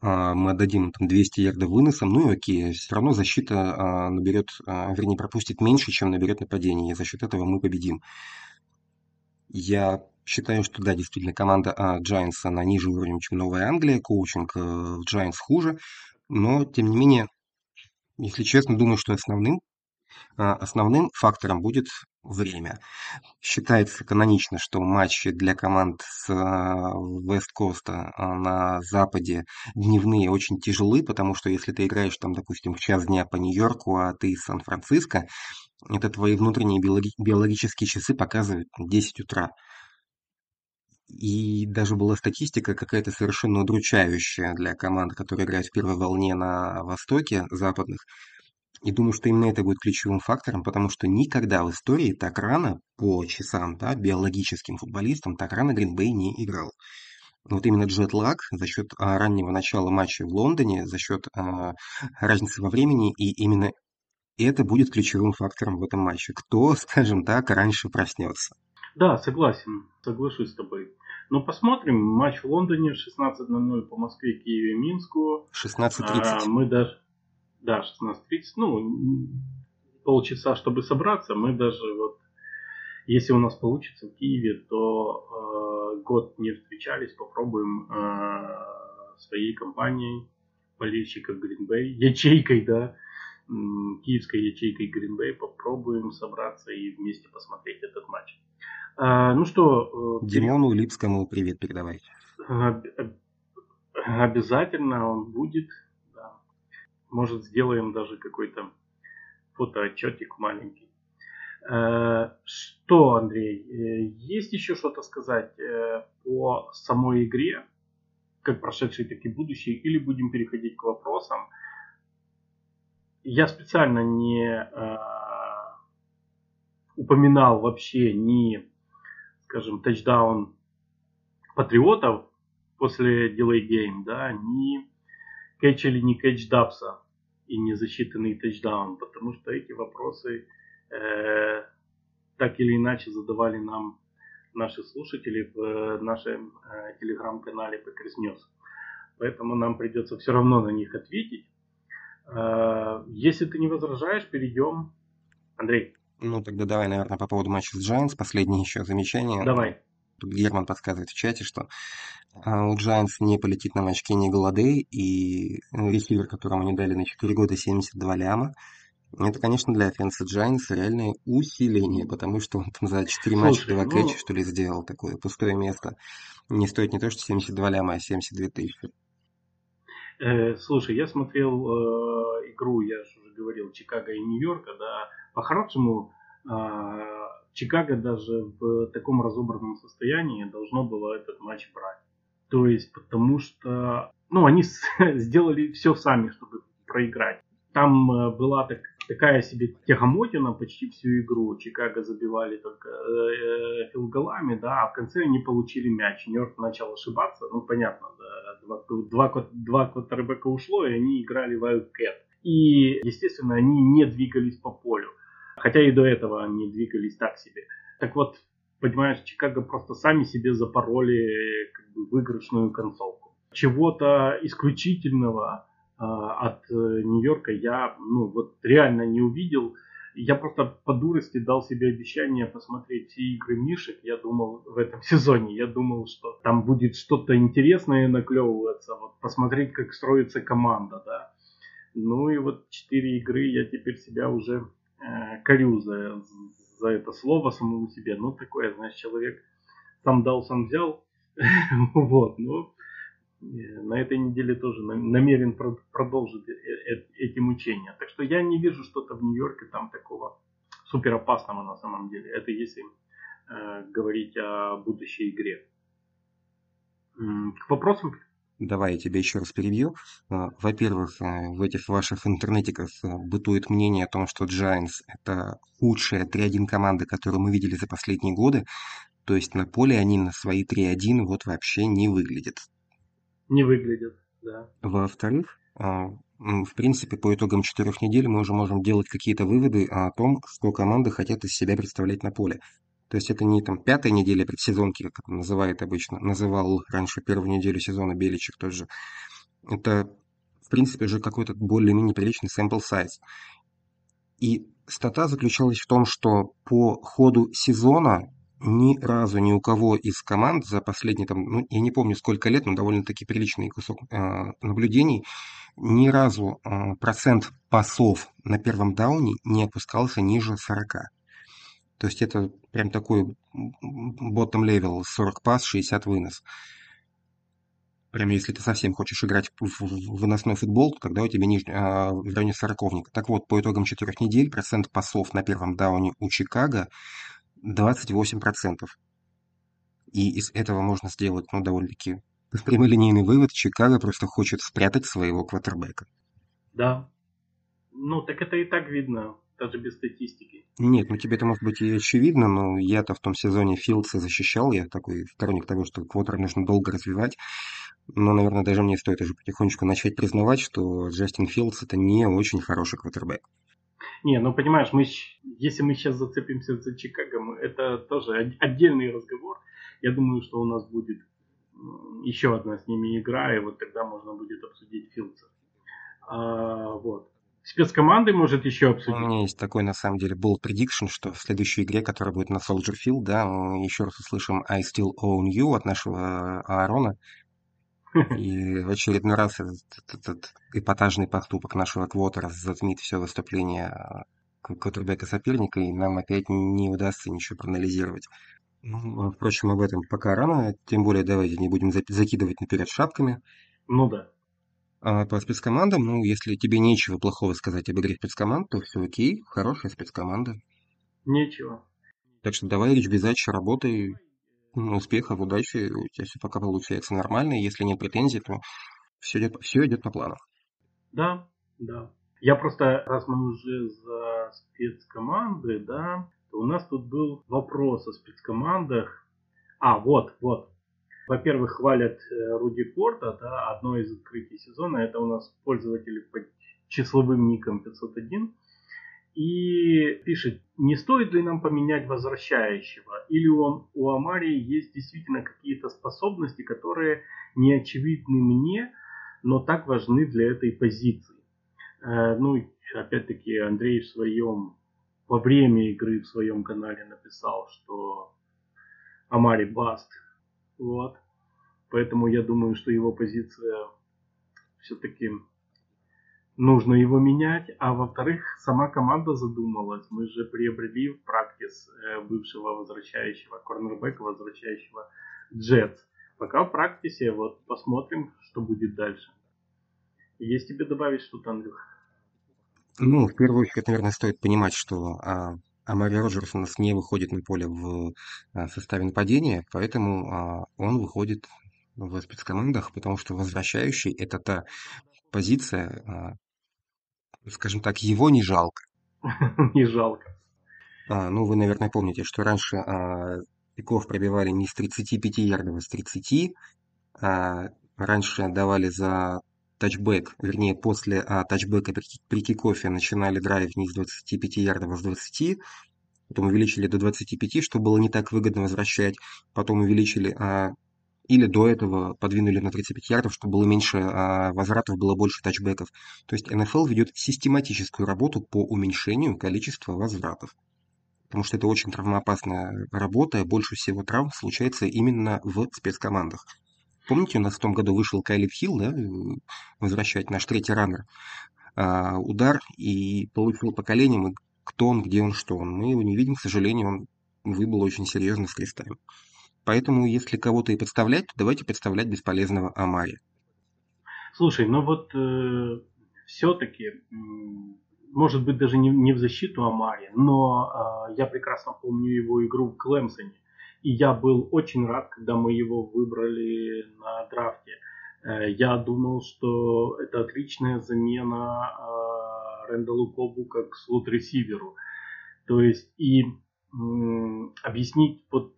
А, мы отдадим там 200 ярдов выносом, ну и окей, все равно защита а, наберет, а, вернее, пропустит меньше, чем наберет нападение, и за счет этого мы победим. Я Считаю, что да, действительно, команда а, Giants, она ниже уровнем, чем Новая Англия, коучинг э, Giants хуже, но, тем не менее, если честно, думаю, что основным, а, основным фактором будет время. Считается канонично, что матчи для команд с Вест-Коста а, на Западе дневные очень тяжелы, потому что если ты играешь там, допустим, в час дня по Нью-Йорку, а ты из Сан-Франциско, это твои внутренние биологические часы показывают 10 утра. И даже была статистика какая-то совершенно удручающая для команд, которые играют в первой волне на Востоке западных. И думаю, что именно это будет ключевым фактором, потому что никогда в истории так рано по часам, да, биологическим футболистам, так рано Гринбей не играл. Вот именно джетлаг за счет а, раннего начала матча в Лондоне, за счет а, разницы во времени, и именно это будет ключевым фактором в этом матче. Кто, скажем так, раньше проснется. Да, согласен, соглашусь с тобой. Но посмотрим. Матч в Лондоне 16.00 по Москве, Киеве, Минску. 16.30. А, мы даже... Да, 16.30. Ну, полчаса, чтобы собраться. Мы даже вот... Если у нас получится в Киеве, то э, год не встречались. Попробуем э, своей компанией болельщиков Гринбей, ячейкой, да, киевской ячейкой Гринбей, попробуем собраться и вместе посмотреть этот матч. А, ну что... Э, Димону Липскому привет передавай. Обязательно он будет. Может, сделаем даже какой-то фотоотчетик маленький. Э, что, Андрей, э, есть еще что-то сказать по самой игре, как прошедшей, так и будущей, или будем переходить к вопросам? Я специально не упоминал вообще ни скажем, тачдаун патриотов после delay game, да, не кэчили не кэч дапса и не засчитанный тачдаун, потому что эти вопросы э, так или иначе задавали нам наши слушатели в э, нашем э, телеграм-канале Packers News. Поэтому нам придется все равно на них ответить. Э, если ты не возражаешь, перейдем. Андрей. Ну, тогда давай, наверное, по поводу матча с Giants. Последнее еще замечание. Давай. Тут Герман подсказывает в чате, что а, у Giants не полетит на матч Кенни Голодей, и ну, ресивер, которому они дали на 4 года 72 ляма, это, конечно, для офенса Giants реальное усиление, потому что он там за 4 матча 2 ну... кэча, что ли, сделал такое пустое место. Не стоит не то, что 72 ляма, а 72 тысячи. Э, слушай, я смотрел э, игру, я же уже говорил, Чикаго и Нью-Йорка, да, по-хорошему, а, Чикаго даже в таком разобранном состоянии должно было этот матч брать. То есть, потому что, ну, они сделали все сами, чтобы проиграть. Там э, была так, такая себе тягомотина почти всю игру. Чикаго забивали только э, филголами, да, а в конце они получили мяч. Нью-Йорк начал ошибаться, ну понятно, да, два, два, два квотербека ушло, и они играли Wildcat. И, естественно, они не двигались по полю. Хотя и до этого они двигались так себе. Так вот, понимаешь, Чикаго просто сами себе запороли как бы, выигрышную концовку. Чего-то исключительного а, от э, Нью-Йорка я ну, вот реально не увидел. Я просто по дурости дал себе обещание посмотреть все игры Мишек. Я думал в этом сезоне, я думал, что там будет что-то интересное наклевываться, вот посмотреть, как строится команда, да. Ну и вот четыре игры я теперь себя уже корю за, за это слово самому себе. Ну такое, знаешь, человек сам дал, сам взял. вот, ну на этой неделе тоже намерен продолжить э, э, эти мучения. Так что я не вижу что-то в Нью-Йорке там такого супер опасного на самом деле. Это если э, говорить о будущей игре. К вопросам Давай я тебя еще раз перебью. А, во-первых, э, в этих ваших интернетиках бытует мнение о том, что Giants – это худшая 3-1 команда, которую мы видели за последние годы. То есть на поле они на свои 3-1 вот вообще не выглядят не выглядят. Да. Во-вторых, а, в принципе, по итогам четырех недель мы уже можем делать какие-то выводы о том, что команды хотят из себя представлять на поле. То есть это не там пятая неделя предсезонки, как это называют обычно, называл раньше первую неделю сезона Беличек тоже. Это, в принципе, уже какой-то более-менее приличный sample size. И стата заключалась в том, что по ходу сезона ни разу ни у кого из команд за последние, там, ну, я не помню сколько лет, но довольно-таки приличный кусок э, наблюдений, ни разу э, процент пасов на первом дауне не опускался ниже 40. То есть это прям такой bottom level 40 пас, 60 вынос. Прям если ты совсем хочешь играть в, выносной футбол, то тогда у тебя ниж... а, в районе сороковника. Так вот, по итогам четырех недель процент пасов на первом дауне у Чикаго 28%. И из этого можно сделать, ну, довольно-таки прямолинейный вывод. Чикаго просто хочет спрятать своего квотербека. Да. Ну, так это и так видно, даже без статистики. Нет, ну тебе это может быть и очевидно, но я-то в том сезоне Филдса защищал, я такой сторонник того, что квотер нужно долго развивать. Но, наверное, даже мне стоит уже потихонечку начать признавать, что Джастин Филдс это не очень хороший квотербек. Не, ну понимаешь, мы, если мы сейчас зацепимся за Чикаго, это тоже отдельный разговор. Я думаю, что у нас будет еще одна с ними игра, и вот тогда можно будет обсудить Филдса. А, вот. Спецкоманды может еще обсудить. У меня есть такой, на самом деле, был prediction, что в следующей игре, которая будет на Soldier Field, да, мы еще раз услышим I Still Own You от нашего Аарона. И в очередной раз этот, этот эпатажный поступок нашего квотера затмит все выступление квотербека соперника, и нам опять не удастся ничего проанализировать. Ну, а, впрочем, об этом пока рано, тем более давайте не будем закидывать наперед шапками. Ну да. А по спецкомандам, ну, если тебе нечего плохого сказать об игре спецкоманд, то все окей, хорошая спецкоманда. Нечего. Так что давай, Рич Безач, работай, успехов, удачи, у тебя все пока получается нормально, если нет претензий, то все идет, все идет по плану. Да, да. Я просто, раз мы уже за спецкоманды, да, то у нас тут был вопрос о спецкомандах. А, вот, вот. Во-первых, хвалят э, Руди Порта, да, одно из открытий сезона. Это у нас пользователи под числовым ником 501 и пишет, не стоит ли нам поменять возвращающего, или он, у Амарии есть действительно какие-то способности, которые не очевидны мне, но так важны для этой позиции. Э, ну, опять-таки, Андрей в своем, во время игры в своем канале написал, что Амари баст. Вот. Поэтому я думаю, что его позиция все-таки нужно его менять, а во-вторых, сама команда задумалась. Мы же приобрели в практис э, бывшего возвращающего корнербека, возвращающего Джетс. Пока в практисе, вот посмотрим, что будет дальше. Есть тебе добавить что-то, Андрюх? Ну, в первую очередь, наверное, стоит понимать, что а, Амари Роджерс у нас не выходит на поле в а, составе нападения, поэтому а, он выходит в спецкомандах, потому что возвращающий – это та позиция, а, скажем так, его не жалко. не жалко. А, ну, вы, наверное, помните, что раньше а, пиков пробивали не с 35 ярдов, а с 30. А, раньше давали за тачбэк, вернее, после а, тачбэка при, при кикофе начинали драйв не с 25 ярдов, а с 20. Потом увеличили до 25, что было не так выгодно возвращать. Потом увеличили а, или до этого подвинули на 35 ярдов, чтобы было меньше а, возвратов, было больше тачбеков. То есть НФЛ ведет систематическую работу по уменьшению количества возвратов. Потому что это очень травмоопасная работа, и больше всего травм случается именно в спецкомандах. Помните, у нас в том году вышел Кайлип Хилл, да, возвращать наш третий раннер, а, удар, и получил поколением, кто он, где он, что он. Мы его не видим, к сожалению, он выбыл очень серьезно с крестами. Поэтому, если кого-то и подставлять, то давайте подставлять бесполезного Амари. Слушай, ну вот э, все-таки, э, может быть, даже не, не в защиту Амари, но э, я прекрасно помню его игру в Клемсоне. И я был очень рад, когда мы его выбрали на драфте. Э, я думал, что это отличная замена э, Рэндаллу Кобу как слот-ресиверу. То есть и объяснить вот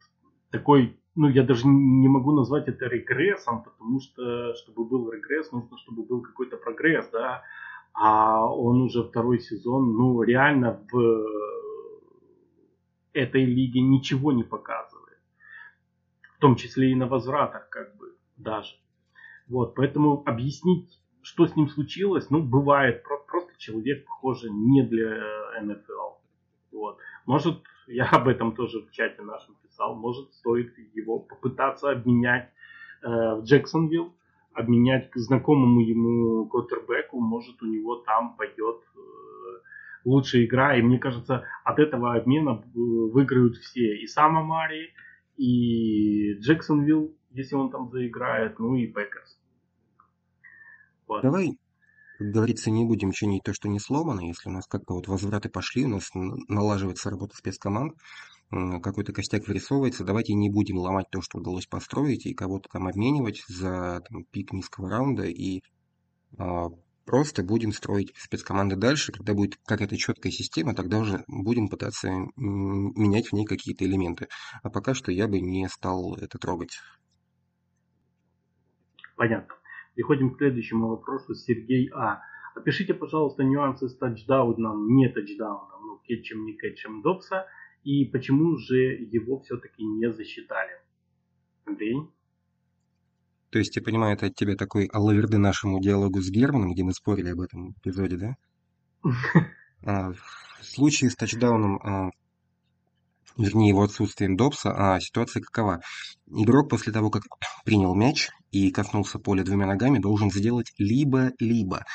такой, ну я даже не могу назвать это регрессом, потому что чтобы был регресс, нужно, чтобы был какой-то прогресс, да, а он уже второй сезон, ну реально в этой лиге ничего не показывает, в том числе и на возвратах как бы даже. Вот, поэтому объяснить, что с ним случилось, ну, бывает, просто человек, похоже, не для НФЛ. Вот. Может, я об этом тоже в чате нашем писал. Может, стоит его попытаться обменять э, в Джексонвилл, обменять к знакомому ему квотербеку. Может, у него там пойдет э, лучшая игра. И мне кажется, от этого обмена э, выиграют все. И сам Амари, и Джексонвилл, если он там заиграет, ну и Packers. Вот. Давай как говорится, не будем чинить то, что не сломано. Если у нас как-то вот возвраты пошли, у нас налаживается работа спецкоманд, какой-то костяк вырисовывается, давайте не будем ломать то, что удалось построить, и кого-то там обменивать за там, пик низкого раунда, и а, просто будем строить спецкоманды дальше, когда будет какая-то четкая система, тогда уже будем пытаться менять в ней какие-то элементы. А пока что я бы не стал это трогать. Понятно. Переходим к следующему вопросу. Сергей А. Опишите, пожалуйста, нюансы с тачдауном, не тачдауном, ну, кетчем, не кетчем Добса, и почему же его все-таки не засчитали. Андрей? То есть, я понимаю, это от тебя такой аллаверды нашему диалогу с Германом, где мы спорили об этом эпизоде, да? А, в случае с тачдауном а, вернее его отсутствием Добса, а ситуация какова? Игрок после того, как принял мяч и коснулся поля двумя ногами, должен сделать либо-либо.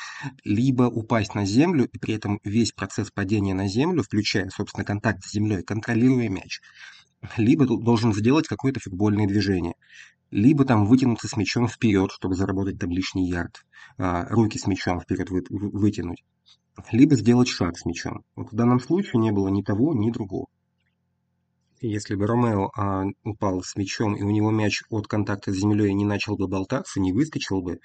Либо упасть на землю, и при этом весь процесс падения на землю, включая, собственно, контакт с землей, контролируя мяч. Либо должен сделать какое-то футбольное движение. Либо там вытянуться с мячом вперед, чтобы заработать там лишний ярд. А, руки с мячом вперед вы, вытянуть. Либо сделать шаг с мячом. Вот в данном случае не было ни того, ни другого. Если бы Ромео а, упал с мячом, и у него мяч от контакта с землей не начал бы болтаться, не выскочил бы,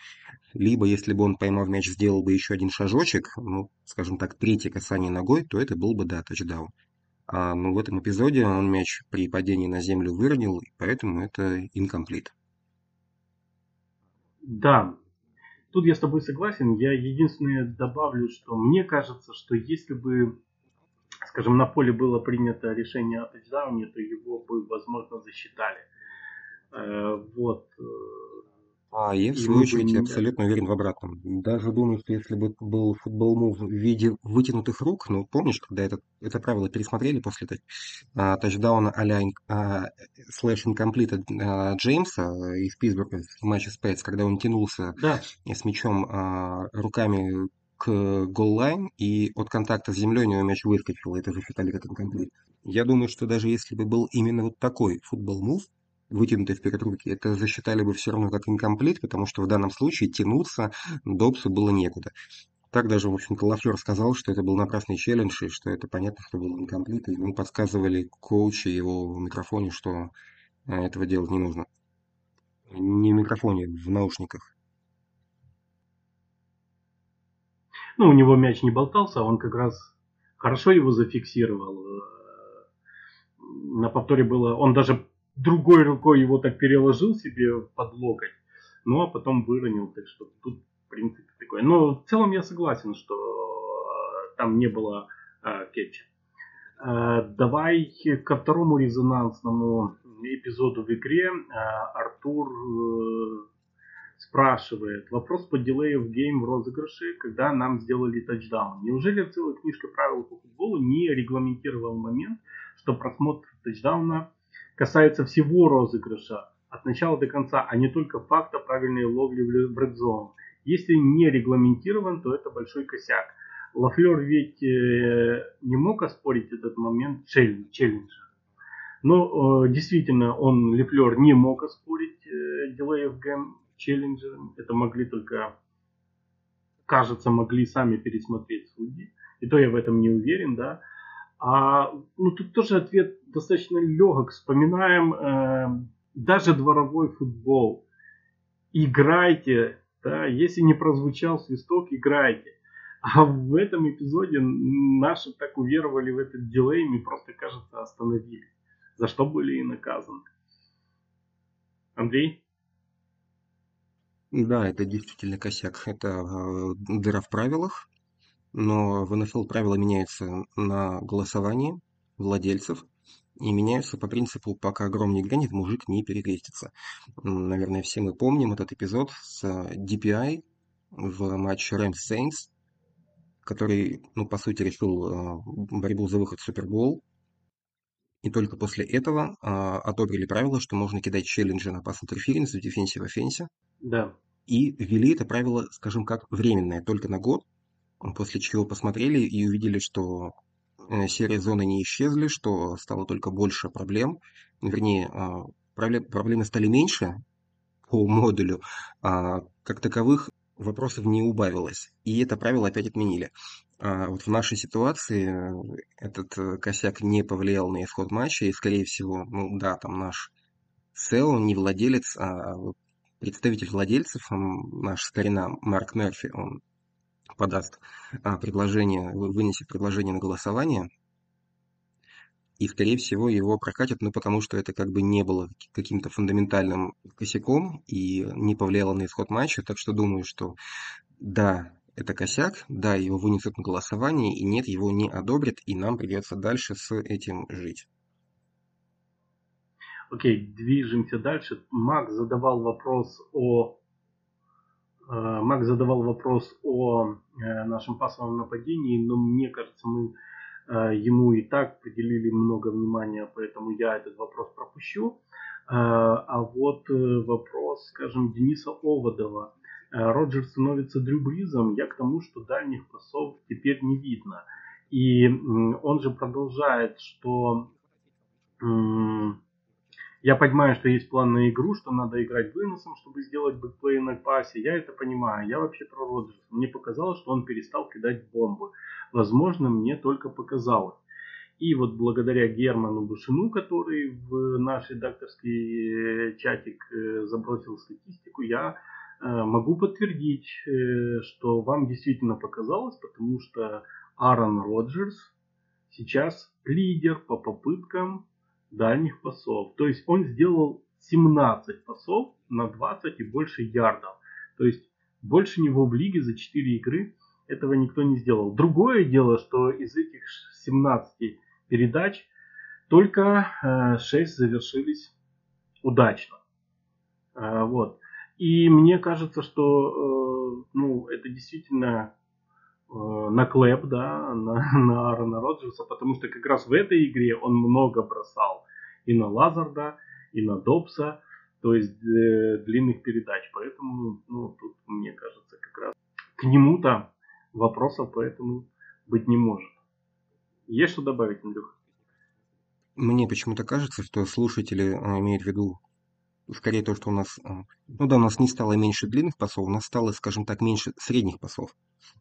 либо если бы он, поймав мяч, сделал бы еще один шажочек, ну, скажем так, третье касание ногой, то это был бы, да, тачдаун. А, но в этом эпизоде он мяч при падении на землю выронил, и поэтому это инкомплит. Да, тут я с тобой согласен. Я единственное добавлю, что мне кажется, что если бы скажем, на поле было принято решение о тачдауне, то его бы, возможно, засчитали. Э, вот. Э, а я, в свою очередь, не... абсолютно уверен в обратном. Даже думаю, что если бы был футбол мув в виде вытянутых рук, ну, помнишь, когда это, это правило пересмотрели после а, тачдауна а-ля а, слэш инкомплита а, Джеймса из Питтсбурга в матче с Пэтс, когда он тянулся да. с мячом а, руками к голлайн, и от контакта с землей у него мяч выскочил, это засчитали как инкомплит. Я думаю, что даже если бы был именно вот такой футбол-мув, вытянутый вперед руки, это засчитали бы все равно как инкомплит, потому что в данном случае тянуться Добсу было некуда. Так даже, в общем-то, Лафлер сказал, что это был напрасный челлендж, и что это понятно, что был инкомплит, и ему подсказывали коучи его в микрофоне, что э, этого делать не нужно. Не в микрофоне, в наушниках. Ну, у него мяч не болтался, а он как раз хорошо его зафиксировал. На повторе было, он даже другой рукой его так переложил себе под локоть, ну а потом выронил, так что тут в принципе такое. Но в целом я согласен, что там не было э, кетча. Э, давай ко второму резонансному эпизоду в игре. Э, Артур э, спрашивает. Вопрос по дилею в гейм в розыгрыше, когда нам сделали тачдаун. Неужели целая книжка правил по футболу не регламентировал момент, что просмотр тачдауна касается всего розыгрыша от начала до конца, а не только факта правильной ловли в zone. Если не регламентирован, то это большой косяк. Лафлер ведь э, не мог оспорить этот момент челленджа. Но э, действительно, он, Лефлер, не мог оспорить э, of Game челленджа. Это могли только, кажется, могли сами пересмотреть судьи. И то я в этом не уверен, да. А, ну, тут тоже ответ достаточно легок. Вспоминаем э, даже дворовой футбол. Играйте, да, если не прозвучал свисток, играйте. А в этом эпизоде наши так уверовали в этот дилей, мы просто, кажется, остановились. За что были и наказаны. Андрей? Да, это действительно косяк. Это э, дыра в правилах, но в НФЛ правила меняются на голосование владельцев и меняются по принципу «пока гром не грянет, мужик не перекрестится». Наверное, все мы помним этот эпизод с DPI в матче Rams Saints, который, ну, по сути, решил э, борьбу за выход в Супербол. И только после этого э, одобрили правило, что можно кидать челленджи на pass interference в defensive offense. Да. И ввели это правило, скажем как, временное, только на год, после чего посмотрели и увидели, что э, серые зоны не исчезли, что стало только больше проблем. Вернее, проблемы стали меньше по модулю, а как таковых вопросов не убавилось. И это правило опять отменили. А вот в нашей ситуации э, этот э, косяк не повлиял на исход матча, и, скорее всего, ну да, там наш SEO, не владелец, а представитель владельцев, наш старина Марк Мерфи, он подаст а, предложение, вынесет предложение на голосование, и, скорее всего, его прокатят, ну, потому что это как бы не было каким-то фундаментальным косяком и не повлияло на исход матча, так что думаю, что да, это косяк, да, его вынесут на голосование, и нет, его не одобрят, и нам придется дальше с этим жить. Окей, движемся дальше. Макс задавал вопрос о э, Макс задавал вопрос о э, нашем пасовом нападении, но мне кажется, мы Э, ему и так поделили много внимания, поэтому я этот вопрос пропущу. А вот вопрос, скажем, Дениса Оводова. Роджер становится дрюбризом, я к тому, что дальних пасов теперь не видно. И он же продолжает, что я понимаю, что есть план на игру, что надо играть выносом, чтобы сделать бэкплей на пасе. Я это понимаю. Я вообще про Роджерса. Мне показалось, что он перестал кидать бомбы. Возможно, мне только показалось. И вот благодаря Герману Бушину, который в наш редакторский э, чатик э, забросил статистику, я э, могу подтвердить, что вам действительно показалось, потому что Аарон Роджерс сейчас лидер по попыткам дальних пасов. То есть он сделал 17 пасов на 20 и больше ярдов. То есть больше него в лиге за 4 игры этого никто не сделал. Другое дело, что из этих 17 передач только 6 э, завершились удачно. Э, вот. И мне кажется, что э, ну, это действительно наклеп да, на, на Аарона Роджерса, потому что как раз в этой игре он много бросал и на Лазарда, и на Добса, то есть э, длинных передач. Поэтому, ну, тут, мне кажется, как раз к нему-то вопросов поэтому быть не может. Есть что добавить, Андрюха? Мне почему-то кажется, что слушатели а, имеют в виду скорее то, что у нас, а, ну да, у нас не стало меньше длинных пасов, у нас стало, скажем так, меньше средних пасов.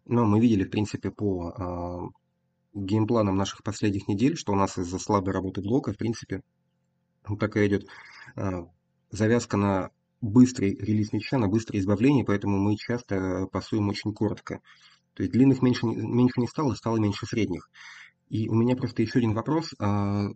Но мы видели, в принципе, по э, game plan ам наших последних недель, что у нас из-за слабой работы блока, в принципе, такая идет э, завязка на быстрый релиз мяча, на быстрое избавление, поэтому мы часто пасуем очень коротко. То есть длинных меньше, меньше не стало, стало меньше средних. И у меня просто еще один вопрос. А,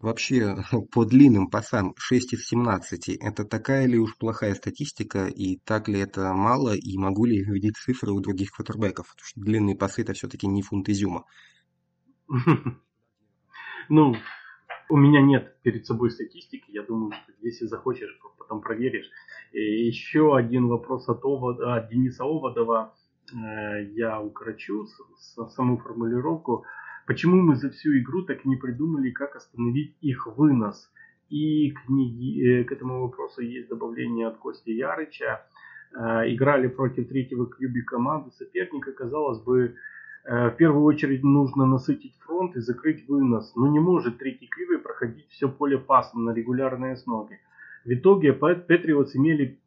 вообще, по длинным пасам 6 из 17, это такая ли уж плохая статистика, и так ли это мало, и могу ли видеть цифры у других квотербеков? Потому что длинные пасы это все-таки не фунт изюма. Ну, у меня нет перед собой статистики. Я думаю, что если захочешь, потом проверишь. И еще один вопрос от, Овода, от Дениса Оводова. Э, я укорочу саму формулировку. Почему мы за всю игру так и не придумали, как остановить их вынос? И к, книги, э, к этому вопросу есть добавление от Кости Ярыча. Э, играли против третьего кьюби команды соперника. Казалось бы, в первую очередь нужно насытить фронт и закрыть вынос. Но не может третий кьюби проходить все поле пасом на регулярной основе. В итоге Патриотс имели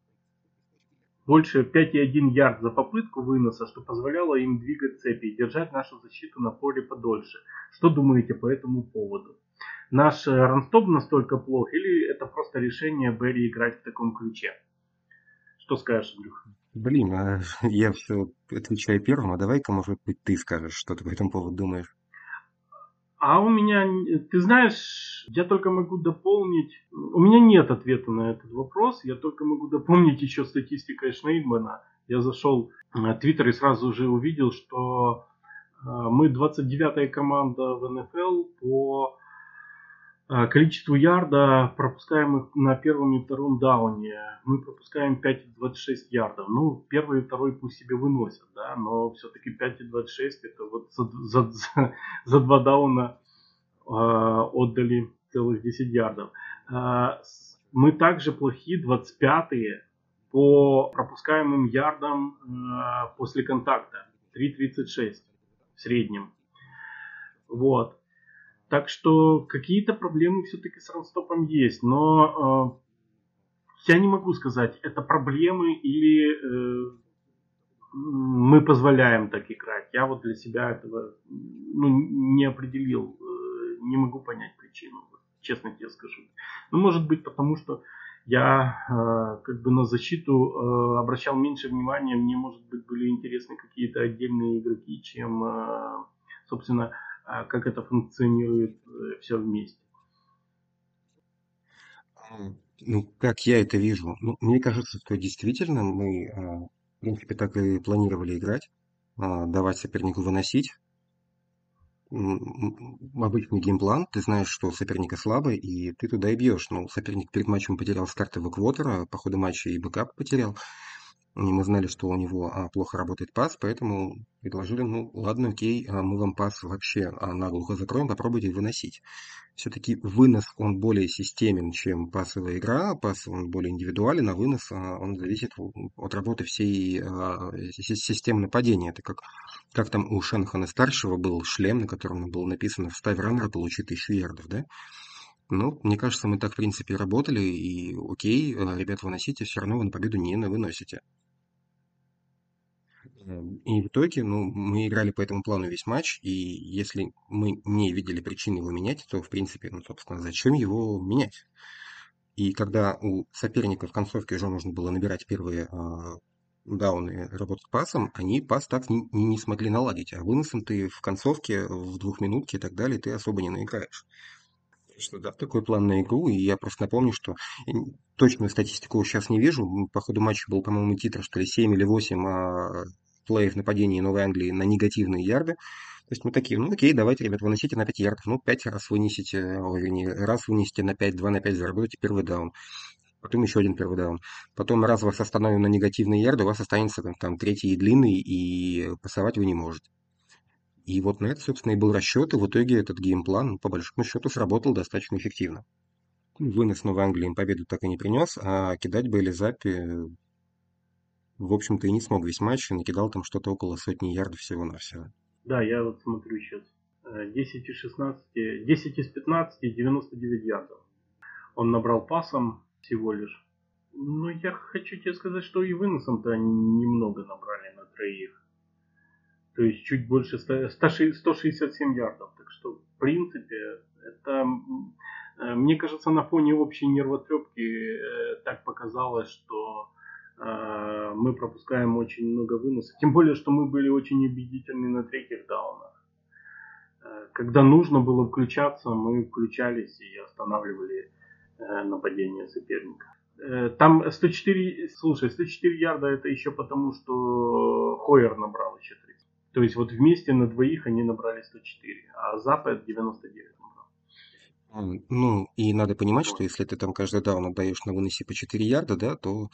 больше 5,1 ярд за попытку выноса, что позволяло им двигать цепи и держать нашу защиту на поле подольше. Что думаете по этому поводу? Наш э, ранстоп настолько плох или это просто решение Берри играть в таком ключе? Что скажешь, Андрюх? Блин, а я все отвечаю первым, а давай-ка, может быть, ты скажешь, что ты по этому поводу думаешь. А у меня, ты знаешь, я только могу дополнить, у меня нет ответа на этот вопрос, я только могу дополнить еще статистикой Шнейдмана. Я зашел в Твиттер и сразу же увидел, что э, мы 29-я команда в НФЛ по а, количеству ярда, пропускаемых на первом и втором дауне, мы пропускаем 5,26 ярдов. Ну, первый и второй пусть себе выносят, да, но все-таки 5,26 это вот за, за, за, за два дауна э, отдали целых 10 ярдов. Э, мы также плохи 25-е по пропускаемым ярдам э, после контакта. 3,36 в среднем. Вот. Так что какие-то проблемы все-таки с ранстопом есть, но э, я не могу сказать, это проблемы или э, мы позволяем так играть. Я вот для себя этого ну, не определил, э, не могу понять причину, честно тебе скажу. Ну, может быть, потому что я э, как бы на защиту э, обращал меньше внимания, мне, может быть, были интересны какие-то отдельные игроки, чем, э, собственно, а как это функционирует э, все вместе. Ну, как я это вижу? Ну, мне кажется, что действительно мы, а, в принципе, так и планировали играть, а, давать сопернику выносить. Обычный game plan, ты знаешь, что соперника слабый, и ты туда и бьешь. Ну, соперник перед матчем потерял с карты квотера, по ходу матча и backup потерял. Мы знали, что у него а, плохо работает пас, поэтому предложили, ну ладно, окей, а мы вам пас вообще а, наглухо закроем, попробуйте выносить. Все-таки вынос, он более системен, чем пасовая игра, пас он более индивидуален, а вынос он зависит от работы всей системы нападения. Это как, как там у Шенхана старшего был шлем, на котором было написано «Вставь раннера, получи тысячу ярдов», да? Ну, мне кажется, мы так, в принципе, работали, и окей, ребят, выносите, все равно вы на победу не выносите. И в итоге, ну, мы играли по этому плану весь матч, и если мы не видели причины его менять, то, в принципе, ну, собственно, зачем его менять? И когда у соперника в концовке уже нужно было набирать первые э, дауны, работать пасом, они пас так не, не смогли наладить. А выносом ты в концовке, в двухминутке и так далее, ты особо не наиграешь. Что да, такой план на игру, и я просто напомню, что точную статистику сейчас не вижу. По ходу матча был, по-моему, титр, что ли, 7 или 8 а, плеев нападения Новой Англии на негативные ярды. То есть мы такие, ну окей, давайте, ребят, выносите на 5 ярдов. Ну, 5 раз вынесите, ой, вернее, раз вынесите на 5, 2 на 5, заработаете первый даун. Потом еще один первый даун. Потом раз вас остановим на негативные ярды, у вас останется там, там третий и длинный, и пасовать вы не можете. И вот на это, собственно, и был расчет, и в итоге этот геймплан, по большому счету, сработал достаточно эффективно. Вынос Новой Англии им победу так и не принес, а кидать Бейли Заппи в общем-то, и не смог весь матч, и накидал там что-то около сотни ярдов всего-навсего. Да, я вот смотрю сейчас. 10 из 16, 10 из 15, 99 ярдов. Он набрал пасом всего лишь. Но я хочу тебе сказать, что и выносом-то они немного набрали на троих. То есть чуть больше 100, 167 ярдов. Так что, в принципе, это, э, мне кажется, на фоне общей нервотрепки э, так показалось, что мы пропускаем очень много выносов. Тем более, что мы были очень убедительны на третьих даунах. Э, когда нужно было включаться, мы включались и останавливали э, нападение соперника. Э, там 104, слушай, 104 ярда это еще потому, что Хойер набрал еще 30. То есть вот вместе на двоих они набрали 104, а Запад 99 набрал. Ну, и надо понимать, что если ты там каждый даун отдаешь на выносе по 4 ярда, да, то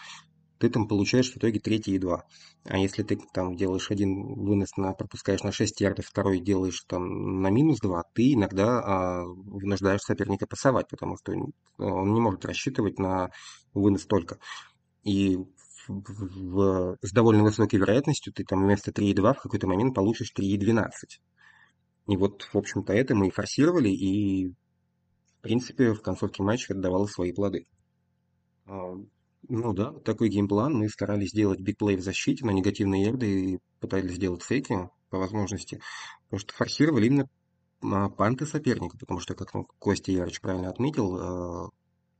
ты там получаешь в итоге третий и два. А если ты там делаешь один вынос, на, пропускаешь на 6 ярдов, второй делаешь там на минус 2, ты иногда а, вынуждаешь соперника пасовать, потому что он не может рассчитывать на вынос только. И в, в, с довольно высокой вероятностью ты там вместо 3,2 в какой-то момент получишь 3,12. И вот, в общем-то, это мы и форсировали, и, в принципе, в концовке матча отдавало свои плоды. А, ну да, такой геймплан. Мы старались сделать бигплей в защите на негативные ярды и пытались сделать фейки по возможности. Потому что форсировали именно а, панты соперника, потому что, как ну, Костя Ярыч правильно отметил, а,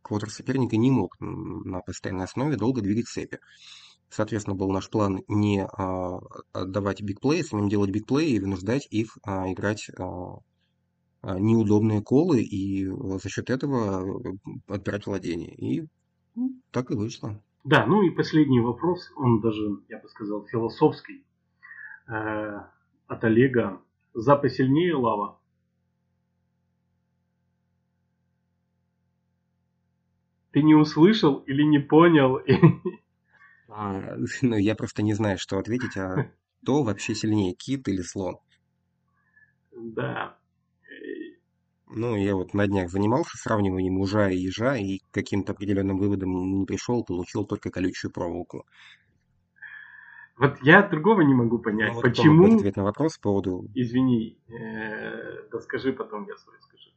квотер соперника не мог на постоянной основе долго двигать цепи. Соответственно, был наш план не а, отдавать бигплей, а самим делать бигплей и вынуждать их играть неудобные колы и за счет этого отбирать владение. И ну, так и вышло. Да, ну и последний вопрос, он даже, я бы сказал, философский. Э, от Олега. Запа сильнее лава? Ты не услышал или не понял? А, ну, я просто не знаю, что ответить, а кто вообще сильнее, кит или слон? Да, ну, я вот на днях занимался сравниванием ужа и ежа, и к каким-то определенным выводам не пришел, получил только колючую проволоку. Вот я другого не могу понять. Ну, вот Почему? ответ на вопрос по поводу... Извини, э, да скажи потом, я свой скажу.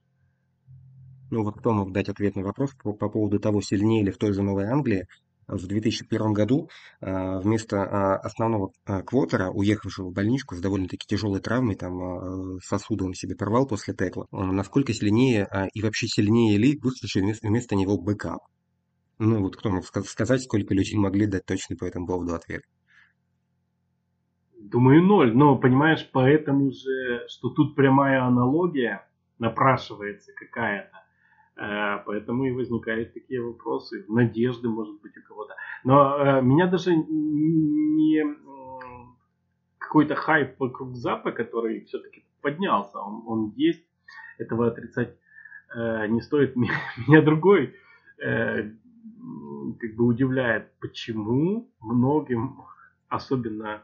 Ну вот кто мог дать ответ на вопрос по, по поводу того, сильнее ли в той же Новой Англии в 2001 году а, вместо а, основного а, квотера, уехавшего в больничку с довольно-таки тяжелой травмой, там сосуды он себе порвал после текла, насколько сильнее и вообще сильнее ли вышедший вместо него backup. Ну вот кто мог сказать, сколько людей могли дать точно по этому поводу ответ? Думаю, ноль. Но, понимаешь, поэтому же, что тут прямая аналогия напрашивается какая-то. Э, поэтому и возникают такие вопросы, надежды, может быть, у кого-то. Но э, меня даже не какой-то хайп вокруг Запа, который все-таки поднялся, он, он есть, этого отрицать э, не стоит. Меня другой как бы удивляет, почему многим, особенно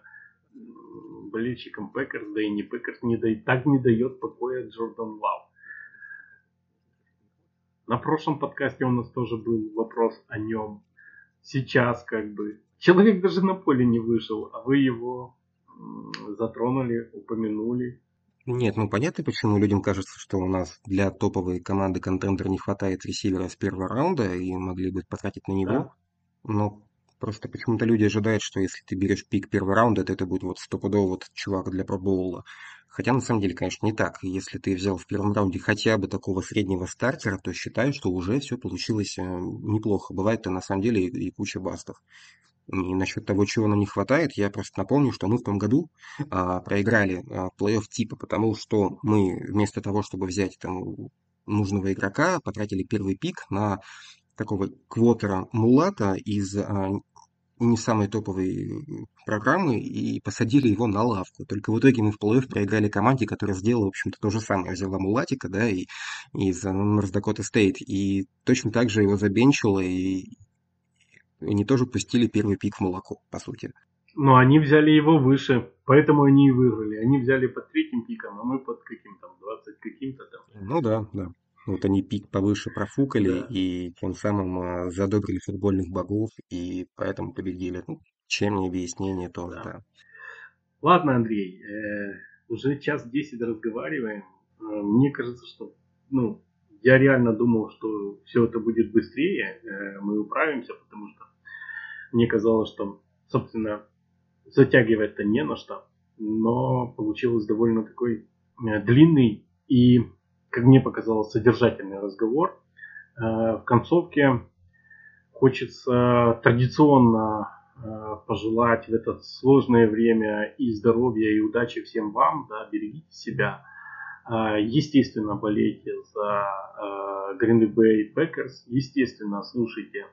болельщикам Packers, да и не Packers, не дает, так не дает покоя Джордан Лав. На прошлом подкасте у нас тоже был вопрос о нем. Сейчас как бы. Человек даже на поле не вышел, а вы его затронули, упомянули. Нет, ну понятно, почему людям кажется, что у нас для топовой команды контендер не хватает ресивера с первого раунда и могли бы потратить на него. Да. Но просто почему-то люди ожидают, что если ты берешь пик первого раунда, то это будет вот стопудово вот чувак для пробоула. Хотя на самом деле, конечно, не так. Если ты взял в первом раунде хотя бы такого среднего стартера, то считаю, что уже все получилось э, неплохо. Бывает-то на самом деле и, куча бастов. И насчет того, чего нам не хватает, я просто напомню, что мы в том году а, проиграли а, плей-офф типа, потому что мы вместо того, чтобы взять там нужного игрока, потратили первый пик на такого квотера Мулата из а, не самой топовой программы и посадили его на лавку. Только в итоге мы в плей-офф проиграли команде, которая сделала, в общем-то, то же самое. Взяла Мулатика, да, и, из North Dakota State. И точно так же его за bench ила, и они тоже пустили первый пик в молоко, по сути. Но они взяли его выше, поэтому они и выиграли. Они взяли под третьим пиком, а мы под каким то 20 каким-то там. Ну да, да. Вот они пик повыше профукали да. и тем самым а, задобрили футбольных богов и поэтому победили. Ну, чем не объяснение тоже, да. да. Ладно, Андрей, э, уже час десять разговариваем. Э, мне кажется, что ну, я реально думал, что все это будет быстрее, э, мы управимся, потому что мне казалось, что, собственно, затягивать-то не на что, но получилось довольно такой э, длинный и как мне показалось, содержательный разговор. Э, в концовке хочется традиционно э, пожелать в это сложное время и здоровья, и удачи всем вам, да, берегите себя, А, естественно, болейте за Green Bay Packers. Естественно, слушайте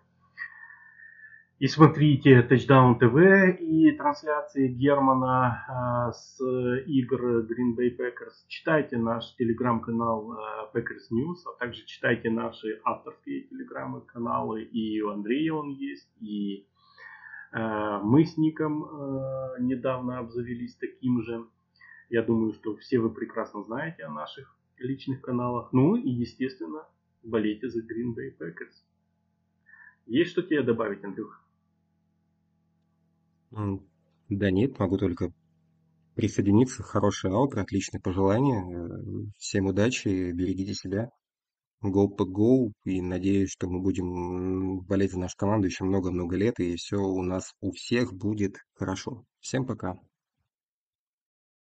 и смотрите Touchdown TV и трансляции Германа э, с игр Green Bay Packers. Читайте наш телеграм-канал э, Packers News, а также читайте наши авторские телеграм-каналы. И у Андрея он есть, и э, мы с Ником недавно обзавелись таким же. Я думаю, что все вы прекрасно знаете о наших личных каналах. Ну и, естественно, болейте за Green Bay Packers. Есть что тебе добавить, Андрюха? Да нет, могу только присоединиться. Хорошее аутро, отличные пожелания. Э, всем удачи, берегите себя. Go по go. И надеюсь, что мы будем болеть за нашу команду еще много-много лет. И все у нас у всех будет хорошо. Всем пока.